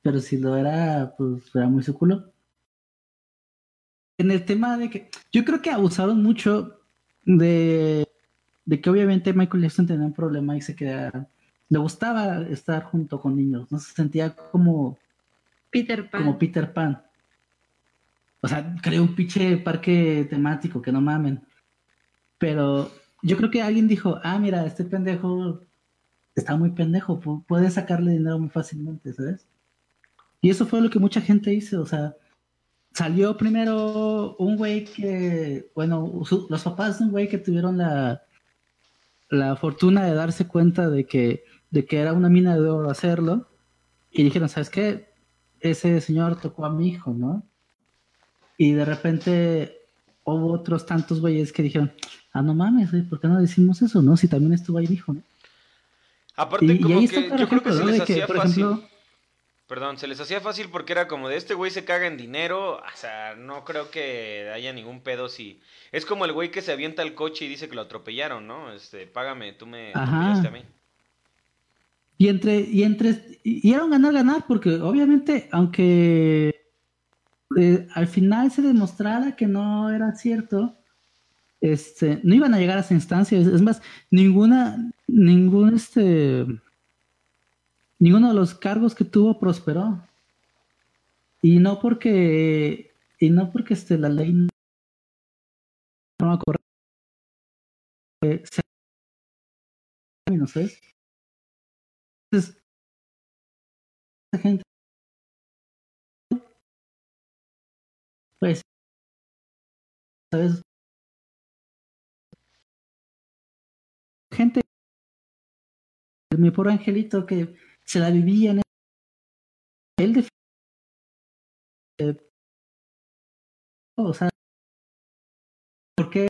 pero si lo era, pues era muy su culo. En el tema de que. Yo creo que abusaron mucho de de que obviamente Michael Jackson tenía un problema y se quedaba, le gustaba estar junto con niños, no se sentía como, Peter Pan. como Peter Pan. O sea, creó un pinche parque temático, que no mamen. Pero yo creo que alguien dijo, ah, mira, este pendejo está muy pendejo, pu- puede sacarle dinero muy fácilmente, ¿sabes? Y eso fue lo que mucha gente hizo, o sea, salió primero un güey que, bueno, los papás de un güey que tuvieron la, la fortuna de darse cuenta de que, de que era una mina de oro hacerlo, y dijeron, ¿sabes qué? Ese señor tocó a mi hijo, ¿no? Y de repente hubo otros tantos güeyes que dijeron, ah, no mames, güey, ¿por qué no decimos eso, no? Si también estuvo ahí mi hijo, ¿no? Aparte, Y, y como ahí que está, yo creo que se ¿no? les que, hacía por fácil. ejemplo, Perdón, se les hacía fácil porque era como de este güey se caga en dinero. O sea, no creo que haya ningún pedo si. Es como el güey que se avienta al coche y dice que lo atropellaron, ¿no? Este, págame, tú me Ajá. atropellaste a mí. Y entre, y entre, y y era un ganar-ganar, porque obviamente, aunque al final se demostrara que no era cierto, este, no iban a llegar a esa instancia. Es, más, ninguna, ningún este, ninguno de los cargos que tuvo prosperó. Y no porque, y no porque este, la ley no sé. Entonces, gente pues gente mi pobre angelito que se la vivía en él def- eh, o sea ¿por qué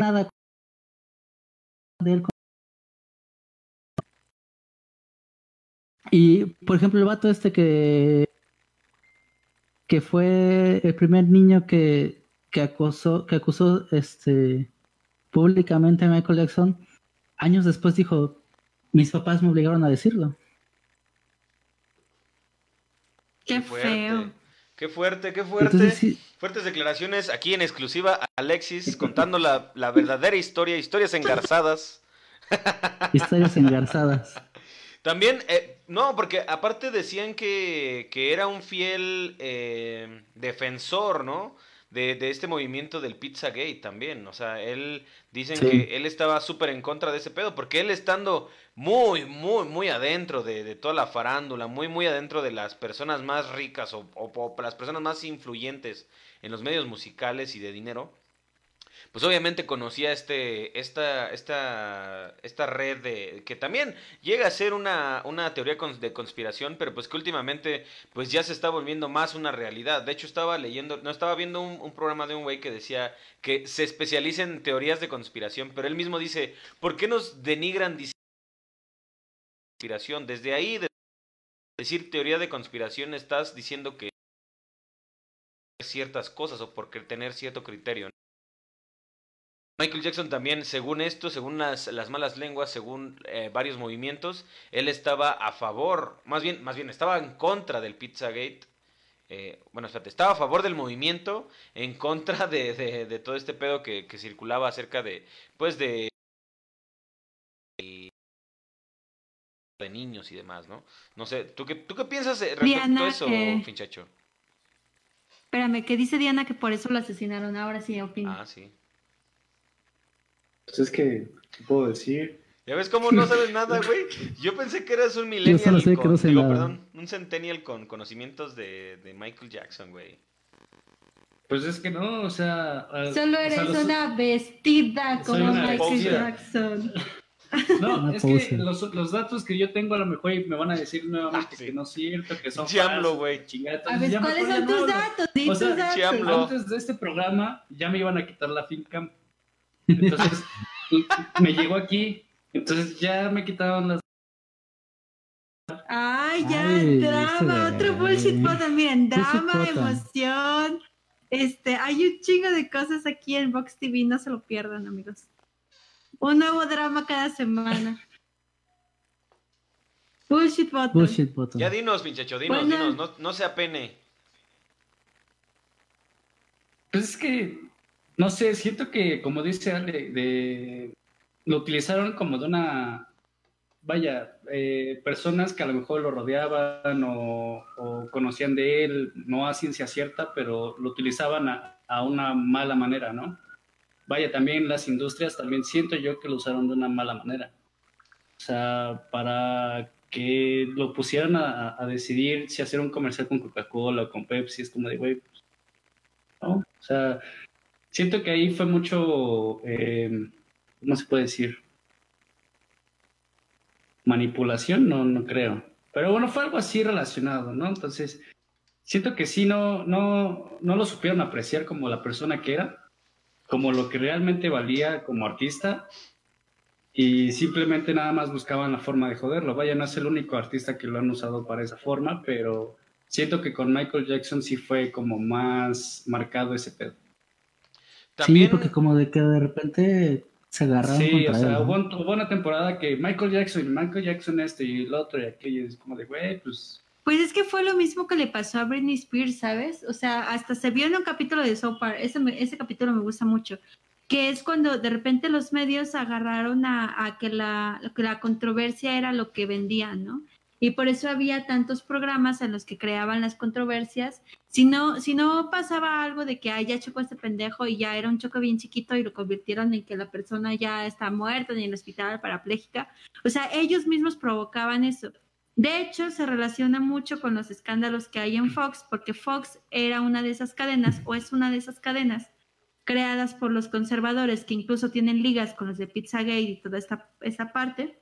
nada de él Y, por ejemplo, el vato este que que fue el primer niño que, que acosó, que acusó este públicamente a Michael Jackson, años después dijo, mis papás me obligaron a decirlo. Qué fuerte. feo. Qué fuerte, qué fuerte. Entonces sí, Fuertes declaraciones aquí en exclusiva. Alexis contando la, la verdadera historia, historias engarzadas. historias engarzadas. También, eh, no, porque aparte decían que, que era un fiel eh, defensor, ¿no? De, de este movimiento del Pizzagate también. O sea, él, dicen Sí. que él estaba súper en contra de ese pedo, porque él estando muy, muy, muy adentro de, de toda la farándula, muy, muy adentro de las personas más ricas o, o- o las personas más influyentes en los medios musicales y de dinero, pues obviamente conocía este, esta, esta, esta red de, que también llega a ser una, una teoría de conspiración, pero pues que últimamente pues ya se está volviendo más una realidad. De hecho estaba leyendo, no estaba viendo un, programa de un güey que decía que se especializa en teorías de conspiración, pero él mismo dice, ¿por qué nos denigran diciendo conspiración? Desde ahí, de decir teoría de conspiración, estás diciendo que ciertas cosas o por tener cierto criterio. Michael Jackson también, según esto, según las, las malas lenguas, según eh, varios movimientos, él estaba a favor, más bien, más bien estaba en contra del Pizzagate. Eh, bueno, espérate, estaba a favor del movimiento, en contra de, de, de todo este pedo que, que circulaba acerca de, pues, de, de niños y demás, ¿no? No sé, ¿tú qué, tú qué piensas eh, respecto a eso, que- Finchacho? Espérame, que dice Diana que por eso lo asesinaron. Ahora sí, opino. Ah, sí. Pues es que, ¿qué puedo decir? ¿Ya ves cómo no sabes nada, güey? Yo pensé que eras un solo millennial sé que no sé digo, nada. perdón, un centennial con conocimientos de, de Michael Jackson, güey. Pues es que no, o sea... Solo o sea, eres los- una vestida Soy como una Michael. Jackson. No, Una es pose. que los, los datos que yo tengo a lo mejor me van a decir nuevamente Ah, sí. que no es cierto, que son Chiamlo, falsos, güey. chingada, A entonces ver, ya ¿cuáles mejor son ya no tus hablo. datos? Di O sea, tus datos. Antes de este programa ya me iban a quitar la finca. Entonces me llegó aquí. Entonces ya me quitaron las. Ay, ya, Ay, drama, otro bullshit button. Miren, drama, emoción. Este, hay un chingo de cosas aquí en Vox TV, no se lo pierdan, amigos. Un nuevo drama cada semana. Bullshit button. Bullshit button. Ya dinos, pinchacho, dinos, Bueno. dinos, no, no se apene. Pues es que, no sé, siento que, como dice Ale, de, lo utilizaron como de una. Vaya, eh, personas que a lo mejor lo rodeaban o, conocían de él, no a ciencia cierta, pero lo utilizaban a, a una mala manera, ¿no? Vaya, también las industrias, también siento yo que lo usaron de una mala manera. O sea, para que lo pusieran a, a decidir si hacer un comercial con Coca-Cola o con Pepsi, es como de, güey, pues, ¿no? O sea, siento que ahí fue mucho, eh, ¿cómo se puede decir? Manipulación, no, no creo. Pero bueno, fue algo así relacionado, ¿no? Entonces, siento que sí, no, no, no lo supieron apreciar como la persona que era, como lo que realmente valía como artista. y simplemente nada más buscaban la forma de joderlo. Vaya, no es el único artista que lo han usado para esa forma, pero siento que con Michael Jackson sí fue como más marcado ese pedo. También, Sí, porque como de que de repente se agarraron Sí, contra o sea, él, ¿no? hubo, hubo una temporada que Michael Jackson, Michael Jackson este y el otro y aquello, es como de, güey, pues... Pues es que fue lo mismo que le pasó a Britney Spears, ¿sabes? O sea, hasta se vio en un capítulo de South Park, ese, me- ese capítulo me gusta mucho, que es cuando de repente los medios agarraron a, a que, la, que la controversia era lo que vendían, ¿no? Y por eso había tantos programas en los que creaban las controversias. Si no, si no pasaba algo de que ah, ya chocó este pendejo y ya era un choque bien chiquito y lo convirtieron en que la persona ya está muerta en el hospital parapléjica, o sea, ellos mismos provocaban eso. De hecho, se relaciona mucho con los escándalos que hay en Fox, porque Fox era una de esas cadenas, o es una de esas cadenas, creadas por los conservadores, que incluso tienen ligas con los de Pizzagate y toda esta, esta parte,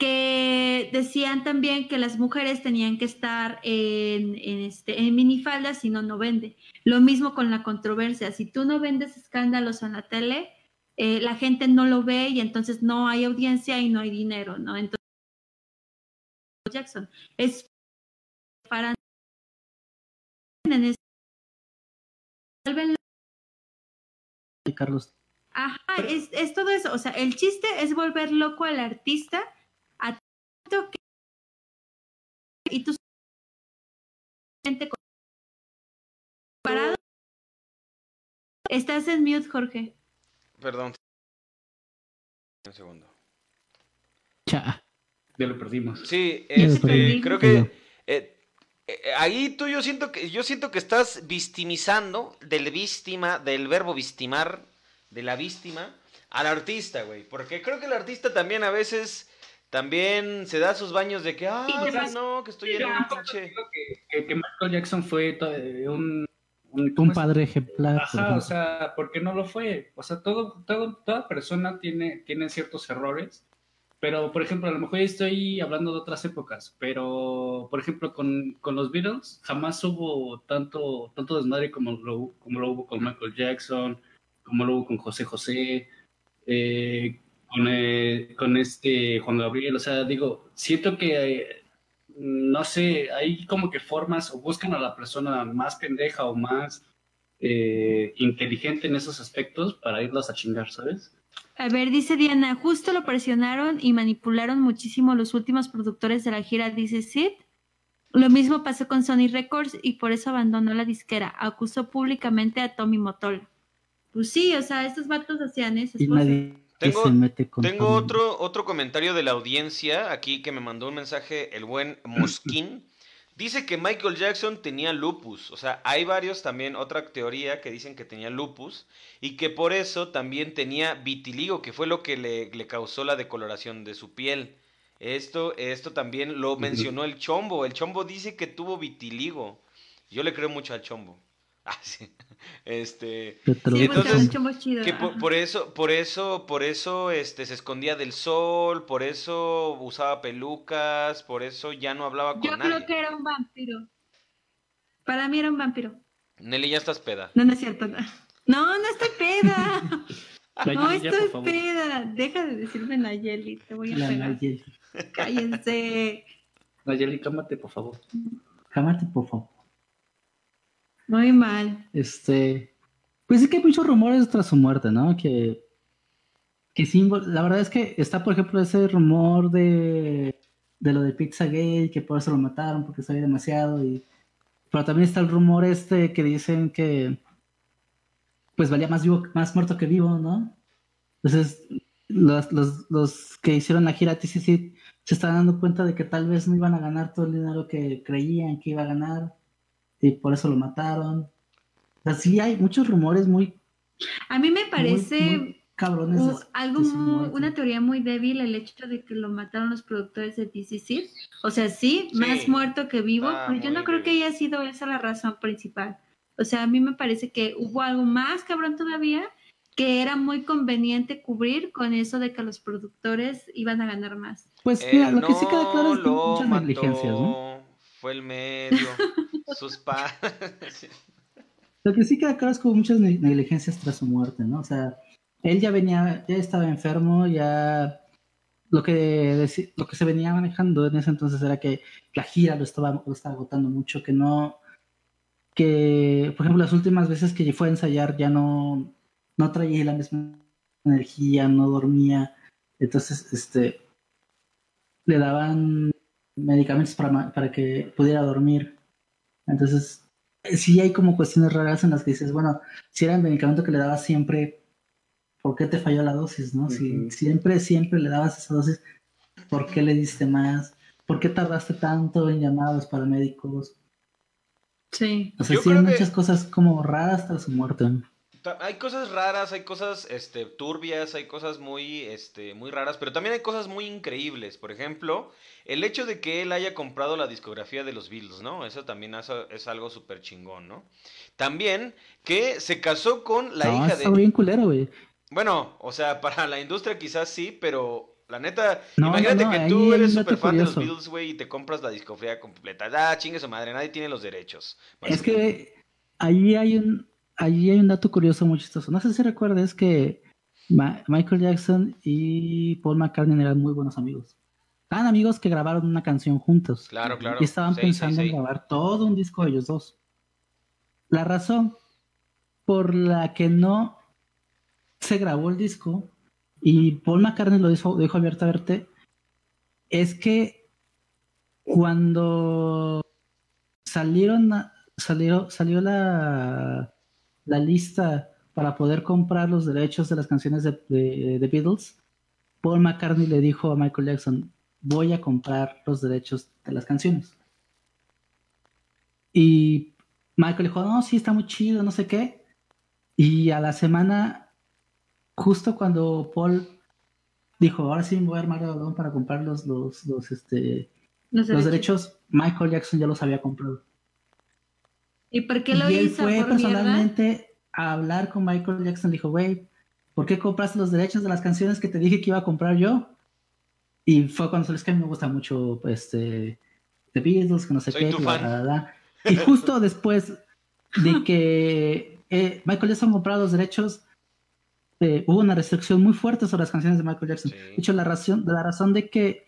que decían también que las mujeres tenían que estar en, en, este, en minifaldas, si no, no vende. Lo mismo con la controversia. Si tú no vendes escándalos en la tele, eh, la gente no lo ve y entonces no hay audiencia y no hay dinero, ¿no? Entonces, Jackson es para en Ay, Carlos. Ajá, es, es todo eso. O sea, el chiste es volver loco al artista que y tú gente con- parado. Estás en mute, Jorge. Perdón. Un segundo. Cha. Ya lo perdimos. Sí, Ya este, creo que eh, eh, ahí tú yo siento que yo siento que estás victimizando del víctima, del verbo vistimar, de la víctima al artista, güey, porque creo que el artista también a veces también se da sus baños de que, ah, no, que estoy en un pinche que, que- Michael Jackson fue eh, un... un, ¿cómo Un padre ejemplar. Ajá, o sea, porque no lo fue. O sea, todo, todo, toda persona tiene, tiene ciertos errores. Pero, por ejemplo, a lo mejor estoy hablando de otras épocas. Pero, por ejemplo, con, con los Beatles jamás hubo tanto, tanto desmadre como lo, como lo hubo con Michael Jackson, como lo hubo con José José, eh, con, eh, con este Juan Gabriel. O sea, digo, siento que, eh, no sé, hay como que formas o buscan a la persona más pendeja o más eh, inteligente en esos aspectos para irlos a chingar, ¿sabes? A ver, dice Diana, justo lo presionaron y manipularon muchísimo los últimos productores de la gira Dice Sid. Lo mismo pasó con Sony Records y por eso abandonó la disquera. Acusó públicamente a Tommy Motola. Pues sí, o sea, estos vatos hacían esas Y cosas. nadie Tengo- se mete con Tengo Tommy. otro, otro comentario de la audiencia aquí que me mandó un mensaje el buen Mosquín. Dice que Michael Jackson tenía lupus. O sea, hay varios también, otra teoría que dicen que tenía lupus y que por eso también tenía vitiligo, que fue lo que le, le causó la decoloración de su piel. Esto, esto también lo mencionó el Chombo. El Chombo dice que tuvo vitiligo. Yo le creo mucho al Chombo. Ah, sí. Este, Yo Sí, entonces, chido, que por, eso, por eso, por eso, este, se escondía del sol, por eso usaba pelucas, por eso ya no hablaba con Yo nadie. creo que era un vampiro. Para mí era un vampiro. Nelly, ya estás peda. No, no es cierto. No, no, no estoy peda. No estoy peda. Deja de decirme Nayeli. Te voy a La pegar. Nayeli. Cállense. Nayeli, cámate, por favor. Cámate, por favor. Muy mal. Este, pues sí que hay muchos rumores tras su muerte, ¿no? Que, que sí, la verdad es que está, por ejemplo, ese rumor de, de lo de Pizzagate, que por eso lo mataron, porque sabía demasiado, y, pero también está el rumor este que dicen que, pues valía más vivo, más muerto que vivo, ¿no? Entonces, los, los, los que hicieron la gira TCC se están dando cuenta de que tal vez no iban a ganar todo el dinero que creían que iba a ganar, y por eso lo mataron. O sea, sí hay muchos rumores muy, A mí me muy- parece muy cabrones. de- u- algo muy- una teoría muy débil el hecho de que lo mataron los productores de DCC. O sea, sí, Sí. más muerto que vivo, Ah, pero yo muy no creo que débil. haya sido esa la razón principal. O sea, a mí me parece que hubo algo más cabrón todavía que era muy conveniente cubrir con eso de que los productores iban a ganar más. Pues Él mira, lo que sí queda claro es que no muchas negligencias, ¿no? Fue el medio, sus padres. Lo que sí queda claro es que hubo muchas ne- negligencias tras su muerte, ¿no? O sea, él ya venía, ya estaba enfermo, ya lo que, lo que se venía manejando en ese entonces era que la gira lo estaba, lo estaba agotando mucho, que no, que por ejemplo las últimas veces que fue a ensayar ya no, no traía la misma energía, no dormía, entonces este le daban medicamentos para, para que pudiera dormir. Entonces, eh, sí hay como cuestiones raras en las que dices, bueno, si era el medicamento que le dabas siempre, ¿por qué te falló la dosis, no? Si siempre, siempre le dabas esa dosis, ¿por qué le diste más? ¿Por qué tardaste tanto en llamar a los paramédicos? Sí. O sea, Yo sí hay que- muchas cosas como raras tras su muerte. Hay cosas raras, hay cosas este, turbias, hay cosas muy, este, muy raras, pero también hay cosas muy increíbles. Por ejemplo, el hecho de que él haya comprado la discografía de los Beatles, ¿no? Eso también es, es algo súper chingón, ¿no? También que se casó con la no, hija está de... bien culero, güey. Bueno, o sea, para la industria quizás sí, pero la neta, No, imagínate no, que tú eres súper fan de los. Beatles, güey, y te compras la discografía completa. Ah, chingue su madre, nadie tiene los derechos. Bueno, Es que ahí hay un, ahí hay un dato curioso muy chistoso. No sé si recuerdas que Ma- Michael Jackson y Paul McCartney eran muy buenos amigos. Eran amigos que grabaron una canción juntos. Claro, claro. Y estaban Sí, pensando sí, sí. en grabar todo un disco ellos dos. La razón por la que no se grabó el disco y Paul McCartney lo dijo, dijo abiertamente es que cuando salieron a- salió, salió la, la lista para poder comprar los derechos de las canciones de, de, de Beatles, Paul McCartney le dijo a Michael Jackson, voy a comprar los derechos de las canciones. Y Michael dijo, no, sí, está muy chido, no sé qué. Y a la semana, justo cuando Paul dijo, ahora sí me voy a armar balón para comprar los, los, los, este, Los los derechos. derechos, Michael Jackson ya los había comprado. ¿Y por qué lo y él hizo? fue ¿Por mierda? personalmente a hablar con Michael Jackson. Dijo, güey, ¿por qué compraste los derechos de las canciones que te dije que iba a comprar yo? Y fue cuando se les que a mí me gusta mucho este, The Beatles, que no sé Soy qué. tu. Y justo después de que eh, Michael Jackson compró los derechos, eh, hubo una restricción muy fuerte sobre las canciones de Michael Jackson. Sí. De hecho, la razón, la razón de que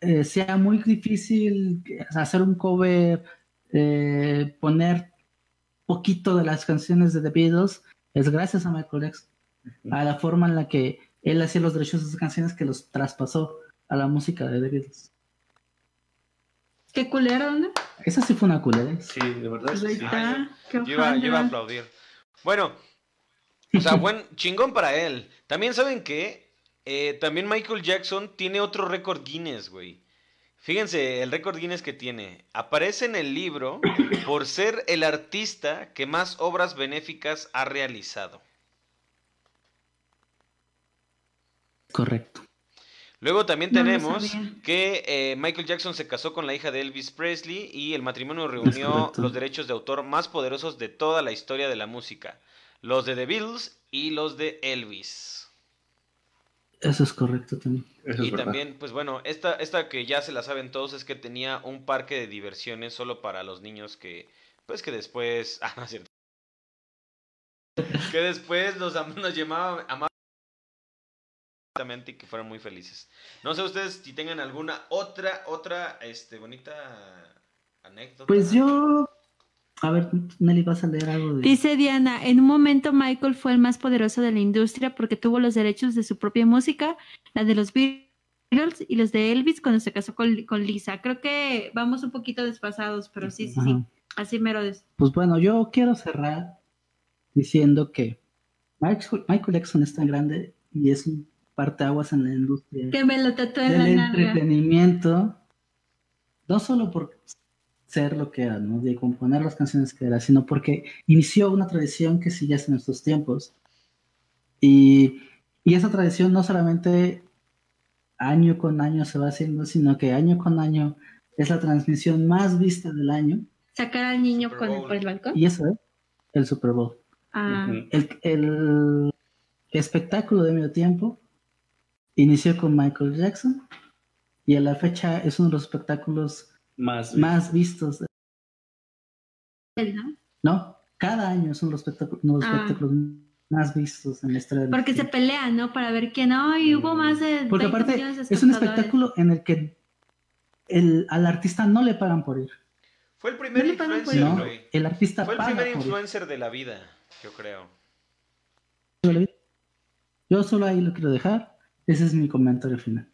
eh, sea muy difícil hacer un cover, eh, poner poquito de las canciones de The Beatles, es gracias a Michael Jackson. A la forma en la que él hacía los derechos de esas canciones que los traspasó a la música de The Beatles. Qué culero, ¿no? Esa sí fue una culera. ¿eh? Sí, de verdad. Pues ahí sí. está. Qué Yo iba, yo iba a aplaudir. Bueno, o sea, buen chingón para él. También saben que eh, también Michael Jackson tiene otro récord Guinness, güey. Fíjense el récord Guinness que tiene. Aparece en el libro por ser el artista que más obras benéficas ha realizado. Correcto. Luego también tenemos que eh, Michael Jackson se casó con la hija de Elvis Presley y el matrimonio reunió los derechos de autor más poderosos de toda la historia de la música. Los de The Beatles y los de Elvis. Eso es correcto también. Eso y también, pues bueno, esta, esta que ya se la saben todos es que tenía un parque de diversiones solo para los niños que, pues que después, ah, no es cierto. que después los nos llamaban, amaban y que fueron muy felices. No sé ustedes si tengan alguna otra, otra, este, bonita anécdota. Pues yo. A ver, Nelly, vas a leer algo de. Dice Diana, en un momento Michael fue el más poderoso de la industria porque tuvo los derechos de su propia música, la de los Beatles y los de Elvis cuando se casó con, con Lisa. Creo que vamos un poquito desfasados, pero sí, sí, sí. Así mero. Pues bueno, yo quiero cerrar diciendo que Michael, Michael Jackson es tan grande y es un parteaguas en la industria Que me lo tatué en la del entretenimiento, no solo por ser lo que era, ¿no? de componer las canciones que era, sino porque inició una tradición que sigue hasta nuestros tiempos. Y, y esa tradición no solamente año con año se va haciendo, sino que año con año es la transmisión más vista del año. Sacar al niño con el, por el balcón. Y eso es el Super Bowl. Ah. El, el espectáculo de medio tiempo inició con Michael Jackson y a la fecha es uno de los espectáculos Más. más vistos. ¿no? No, cada año de los espectáculos, los Ah. espectáculos más vistos en la historia del Porque se pelean, ¿no? Para ver quién. Ay, hubo más de. Porque 20 aparte millones de es un espectáculo en el que el, al artista no le pagan por ir, Fue el primer No influencer, ¿no? güey. El artista Fue el paga primer influencer de la vida, yo creo. Yo solo ahí lo quiero dejar. Ese es mi comentario final.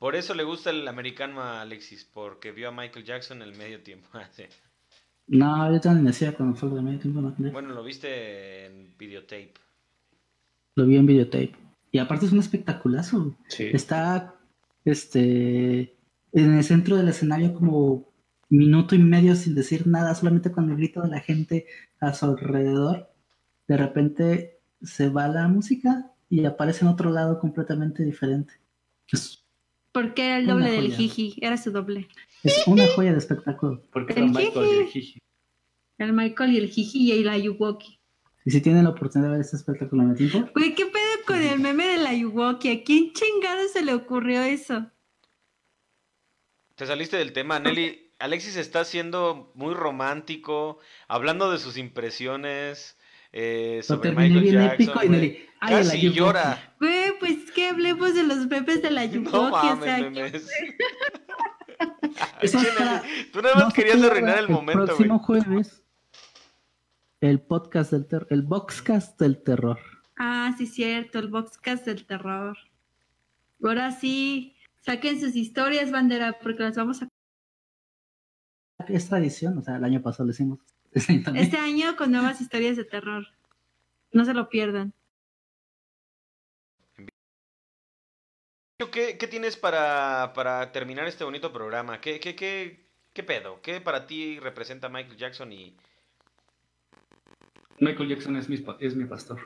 Por eso le gusta el americano a Alexis, porque vio a Michael Jackson en el medio tiempo. No, yo también decía cuando fue el medio tiempo. no, Bueno, lo viste en videotape. Lo vi en videotape. Y aparte es un espectaculazo. Sí. Está este en el centro del escenario como minuto y medio sin decir nada, solamente con el grito de la gente a su alrededor. De repente se va la música y aparece en otro lado completamente diferente. Es, Porque era el Una doble del joya. Jiji. Era su doble. es una joya de espectáculo. Porque El era Michael y el Jiji. El Michael y el Jiji y la Yuwoki. Y si tienen la oportunidad de ver este espectáculo en el tiempo, Güey, ¿qué pedo con el meme de la Yuwoki? ¿A quién chingado se le ocurrió eso? Te saliste del tema, Nelly. Alexis está siendo muy romántico, hablando de sus impresiones eh, lo sobre terminé Michael bien Jackson. épico y güey. Nelly, ay, el Casi Ayuwoki. llora. Güey, pues que hablemos de los memes de la Yuwoki. No o mames, es para- Tú nada más No querías arruinar el momento, güey. próximo jueves, el podcast del terror, el boxcast del terror. Ah, sí, cierto, el boxcast del terror. Ahora sí, saquen sus historias, bandera, porque las vamos a... Es tradición, o sea, el año pasado lo hicimos. Este año con nuevas historias de terror. No se lo pierdan. ¿Qué, qué tienes para, para terminar este bonito programa? ¿Qué, qué, qué, ¿Qué pedo? ¿Qué para ti representa Michael Jackson y... Michael Jackson es mi, pa- es mi pastor.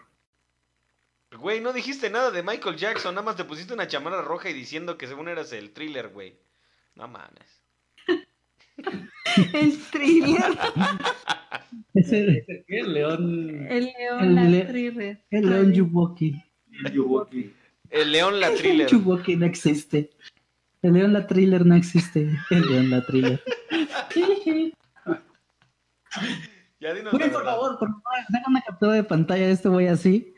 Güey, no dijiste nada de Michael Jackson, nada más te pusiste una chamarra roja y diciendo que según eras el thriller, güey. No mames. El thriller, Es el, El león. el león, El la le- thriller. el León Yuwoki. El león la El thriller. Yuwoki no existe. El León la thriller no existe. El León la thriller. Ya dinos por favor, por favor, hagan una captura de pantalla de este güey así.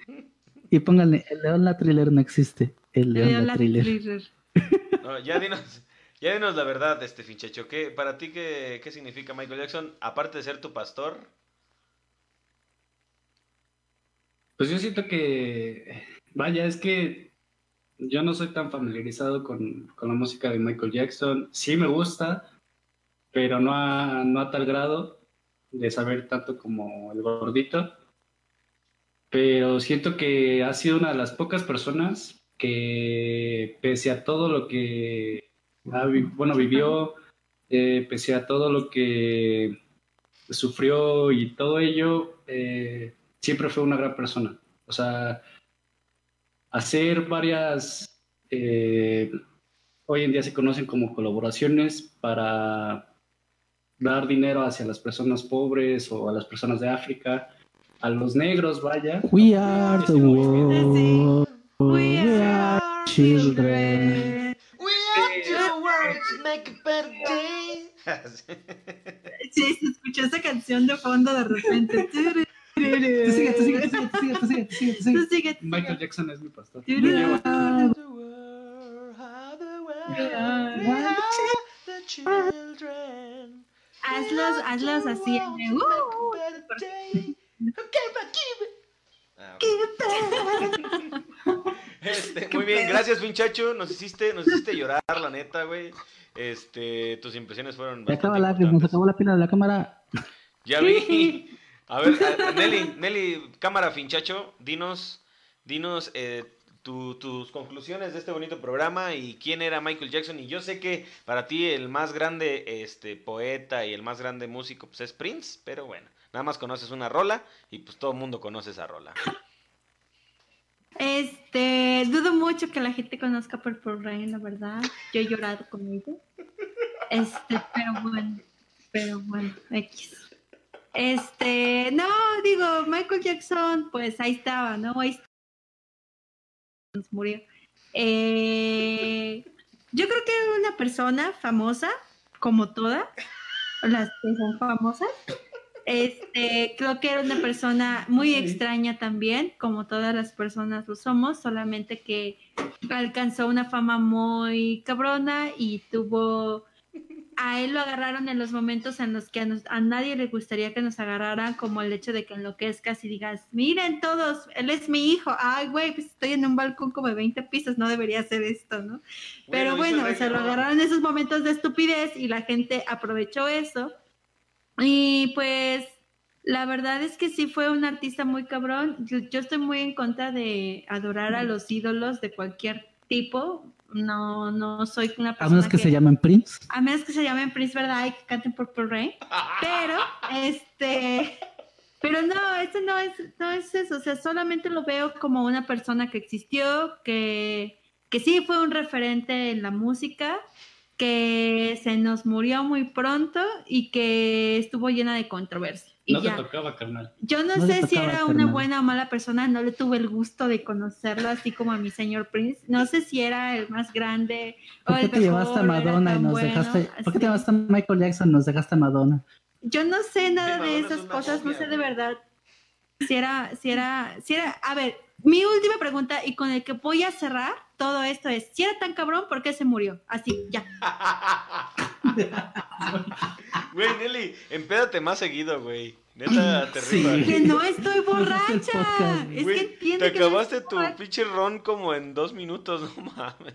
Y pónganle, el León la thriller no existe. El El León león, la la thriller. thriller. No, ya dinos, ya la verdad, este finchacho. ¿Qué, para ti qué, qué significa Michael Jackson? Aparte de ser tu pastor. Pues yo siento que, vaya, es que yo no soy tan familiarizado con, con la música de Michael Jackson. Sí me gusta, pero no a, no a tal grado de saber tanto como el gordito. Pero siento que ha sido una de las pocas personas que, pese a todo lo que, vi- bueno, vivió, eh, pese a todo lo que sufrió y todo ello, eh, siempre fue una gran persona. O sea, hacer varias, eh, hoy en día se conocen como colaboraciones para dar dinero hacia las personas pobres o a las personas de África, a los negros, vaya. We are the world. We are are children. We are the world to Sí, se escuchó esa canción de fondo de repente. Tú sigue, tú sigue, tú sigue, tú sigue, tú sigue, tú sigue, tú sigue. Tú sigue, tú Michael sigue. Jackson es mi pastor. Hazlos, hazlos así. "Uh, Okay. Ah. Este, muy bien, gracias, pinchacho. Nos hiciste, nos hiciste llorar, la neta, güey. Este, tus impresiones fueron Se acaba la, nos acabó la pila de la cámara. Ya vi. A ver, a- Nelly, Nelly, cámara finchacho, dinos, dinos eh, tu- tus conclusiones de este bonito programa y quién era Michael Jackson. Y yo sé que para ti el más grande este, poeta y el más grande músico pues, es Prince, pero bueno, nada más conoces una rola y pues todo el mundo conoce esa rola. Este, dudo mucho que la gente conozca Purple Rain, la verdad. Yo he llorado con ella. Este, pero bueno, pero bueno, X. Este, no, digo, Michael Jackson, pues ahí estaba, ¿no? Ahí estaba. Nos murió. Eh, yo creo que una persona famosa, como todas las que son famosas, Este, creo que era una persona muy extraña también, como todas las personas lo somos, solamente que alcanzó una fama muy cabrona y tuvo a él lo agarraron en los momentos en los que a, nos- a nadie le gustaría que nos agarraran, como el hecho de que enloquezcas y digas, miren todos, él es mi hijo, ay güey, pues estoy en un balcón como de 20 pisos, no debería hacer esto, ¿no? Pero Bueno, sea, lo agarraron en esos momentos de estupidez y la gente aprovechó eso. Y pues la verdad es que sí fue un artista muy cabrón. Yo, yo estoy muy en contra de adorar a los ídolos de cualquier tipo. No, no soy una A persona menos que se llamen Prince. a menos que se llamen Prince, ¿verdad? Y que canten Purple Rain. Pero, este, pero no, eso no es, no es eso. O sea, solamente lo veo como una persona que existió, que, que sí fue un referente en la música, que se nos murió muy pronto y que estuvo llena de controversia. Y No te ya. tocaba, carnal. Yo no, sé si era una buena o mala persona, no le tuve el gusto de conocerlo así como a mi señor Prince. No sé si era el más grande o ¿Por qué el te llevaste a Madonna y nos bueno, dejaste? ¿Por qué te llevaste a Michael Jackson y nos dejaste a Madonna? Yo no sé nada de es esas una cosas, no sé de verdad si era, si era, si era, a ver, mi última pregunta y con el que voy a cerrar todo esto es, si era tan cabrón, ¿por qué se murió? Así, ya. Güey, Nelly, empédate más seguido, güey. Neta, te Sí. Que no estoy borracha. podcast, es que entiende te que acabaste tu borracha. pinche ron como en dos minutos, no mames.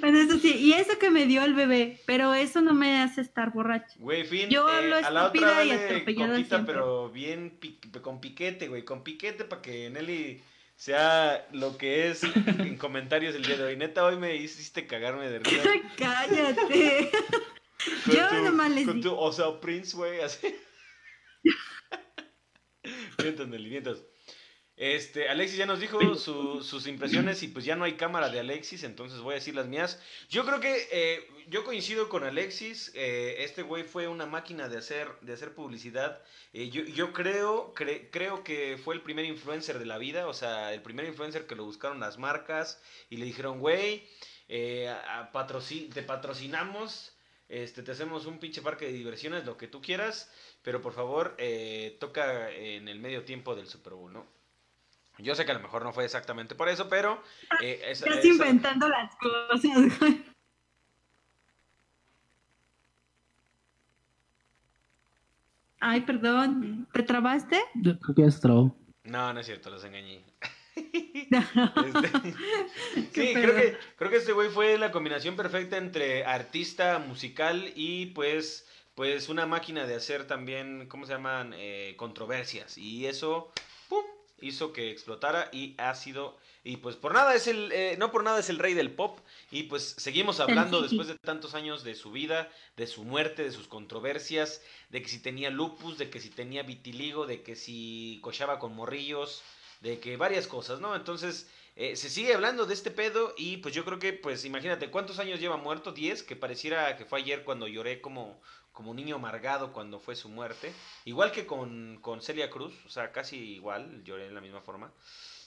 Bueno, eso sí, y eso que me dio el bebé, pero eso no me hace estar borracha. Güey, fin. Yo eh, hablo a la otra estúpida y atropellada coquita, siempre. pero bien pi- con piquete, güey. Con piquete para que Nelly sea lo que es en comentarios el día de hoy. Neta, hoy me hiciste cagarme de risa. Cállate. Con Yo tu- nomás les Con tu, o sea, Prince, güey, así. Nelly, vientos. Este, Alexis ya nos dijo su- sus impresiones y pues ya no hay cámara de Alexis, entonces voy a decir las mías. Yo creo que eh, yo coincido con Alexis, eh, este güey fue una máquina de hacer, de hacer publicidad. Eh, yo, yo creo, cre- creo que fue el primer influencer de la vida, o sea, el primer influencer que lo buscaron las marcas y le dijeron, güey, eh, a- te patrocinamos, este, te hacemos un pinche parque de diversiones, lo que tú quieras, pero por favor, eh, toca en el medio tiempo del Super Bowl, ¿no? Yo sé que a lo mejor no fue exactamente por eso, pero... eh, Estás inventando las cosas, güey. Ay, perdón, ¿te trabaste? Yo creo que trabó. No, no es cierto, los engañé. No. Este, sí, creo que, creo que este güey fue la combinación perfecta entre artista musical y pues, pues una máquina de hacer también, ¿cómo se llaman? Eh, controversias. Y eso, ¡pum! Hizo que explotara y ha sido, y pues por nada es el, eh, no por nada es el rey del pop. Y pues seguimos hablando después de tantos años de su vida, de su muerte, de sus controversias, de que si tenía lupus, de que si tenía vitiligo, de que si cochaba con morrillos, de que varias cosas, ¿no? Entonces, eh, se sigue hablando de este pedo y pues yo creo que, pues imagínate, ¿cuántos años lleva muerto? ¿10? Que pareciera que fue ayer cuando lloré como, como niño amargado cuando fue su muerte. Igual que con, con Celia Cruz, o sea, casi igual, lloré en la misma forma.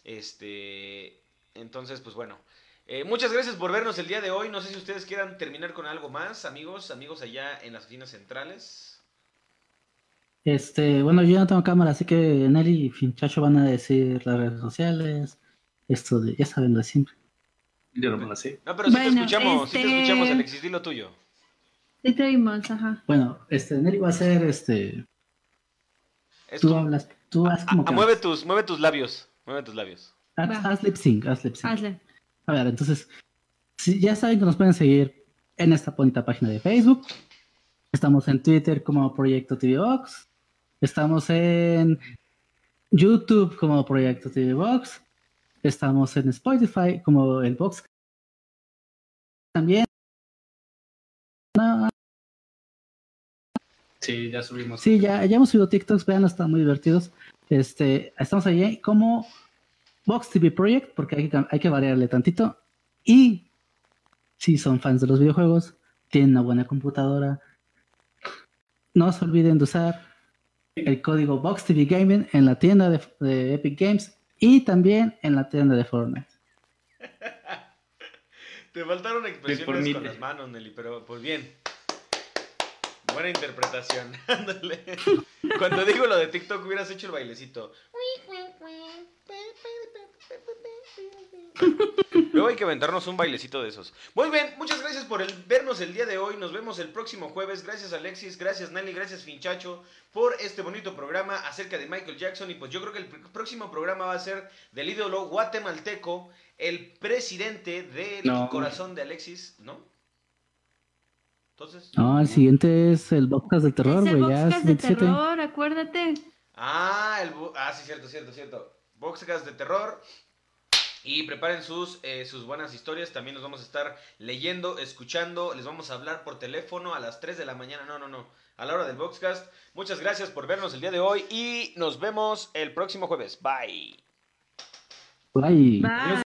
Este, entonces, pues bueno. Eh, muchas gracias por vernos el día de hoy. No sé si ustedes quieran terminar con algo más, amigos, amigos allá en las oficinas centrales. Este, bueno, yo no tengo cámara, así que Nelly y Finchacho van a decir las redes sociales. Esto de, ya saben lo de siempre. Yo no me lo sé. No, pero sí te escuchamos, sí te este- escuchamos, Alexis, di lo tuyo. Sí te oímos, ajá. Bueno, este, Nelly va a ser, este, Es tú hablas, tú haz como Ah, que mueve tus, mueve tus labios. Mueve tus labios. haz, haz lip sync, haz lip sync. Hazle. A ver, entonces, si ya saben que nos pueden seguir en esta bonita página de Facebook. Estamos en Twitter como Proyecto TV Box. Estamos en YouTube como Proyecto TV Box. Estamos en Spotify como el Box. También. Sí, ya subimos. sí, ya, ya hemos subido TikToks, vean, están muy divertidos. Este, estamos allí como Box TV Project, porque hay que, hay que variarle tantito. Y si son fans de los videojuegos, tienen una buena computadora, no se olviden de usar el código Box TV Gaming en la tienda de, de Epic Games y también en la tienda de Fortnite. Te faltaron expresiones con las manos, Nelly, pero pues bien. Buena interpretación. Ándale. Cuando digo lo de TikTok hubieras hecho el bailecito. Luego hay que aventarnos un bailecito de esos. Muy bien, muchas gracias por el, vernos el día de hoy. Nos vemos el próximo jueves. Gracias Alexis, gracias Nelly, gracias Finchacho por este bonito programa acerca de Michael Jackson. Y pues yo creo que el pr- próximo programa va a ser del ídolo guatemalteco, el presidente del No. corazón de Alexis, ¿no? Entonces... No, el siguiente es el podcast de terror, güey. Ya es de 27. terror, acuérdate. Ah, el ah, sí, cierto, cierto, cierto. Boxcast de terror. Y preparen sus, eh, sus buenas historias. También nos vamos a estar leyendo, escuchando. Les vamos a hablar por teléfono a las 3 de la mañana. No, no, no. A la hora del Boxcast. Muchas gracias por vernos el día de hoy. Y nos vemos el próximo jueves. Bye. Bye. Bye.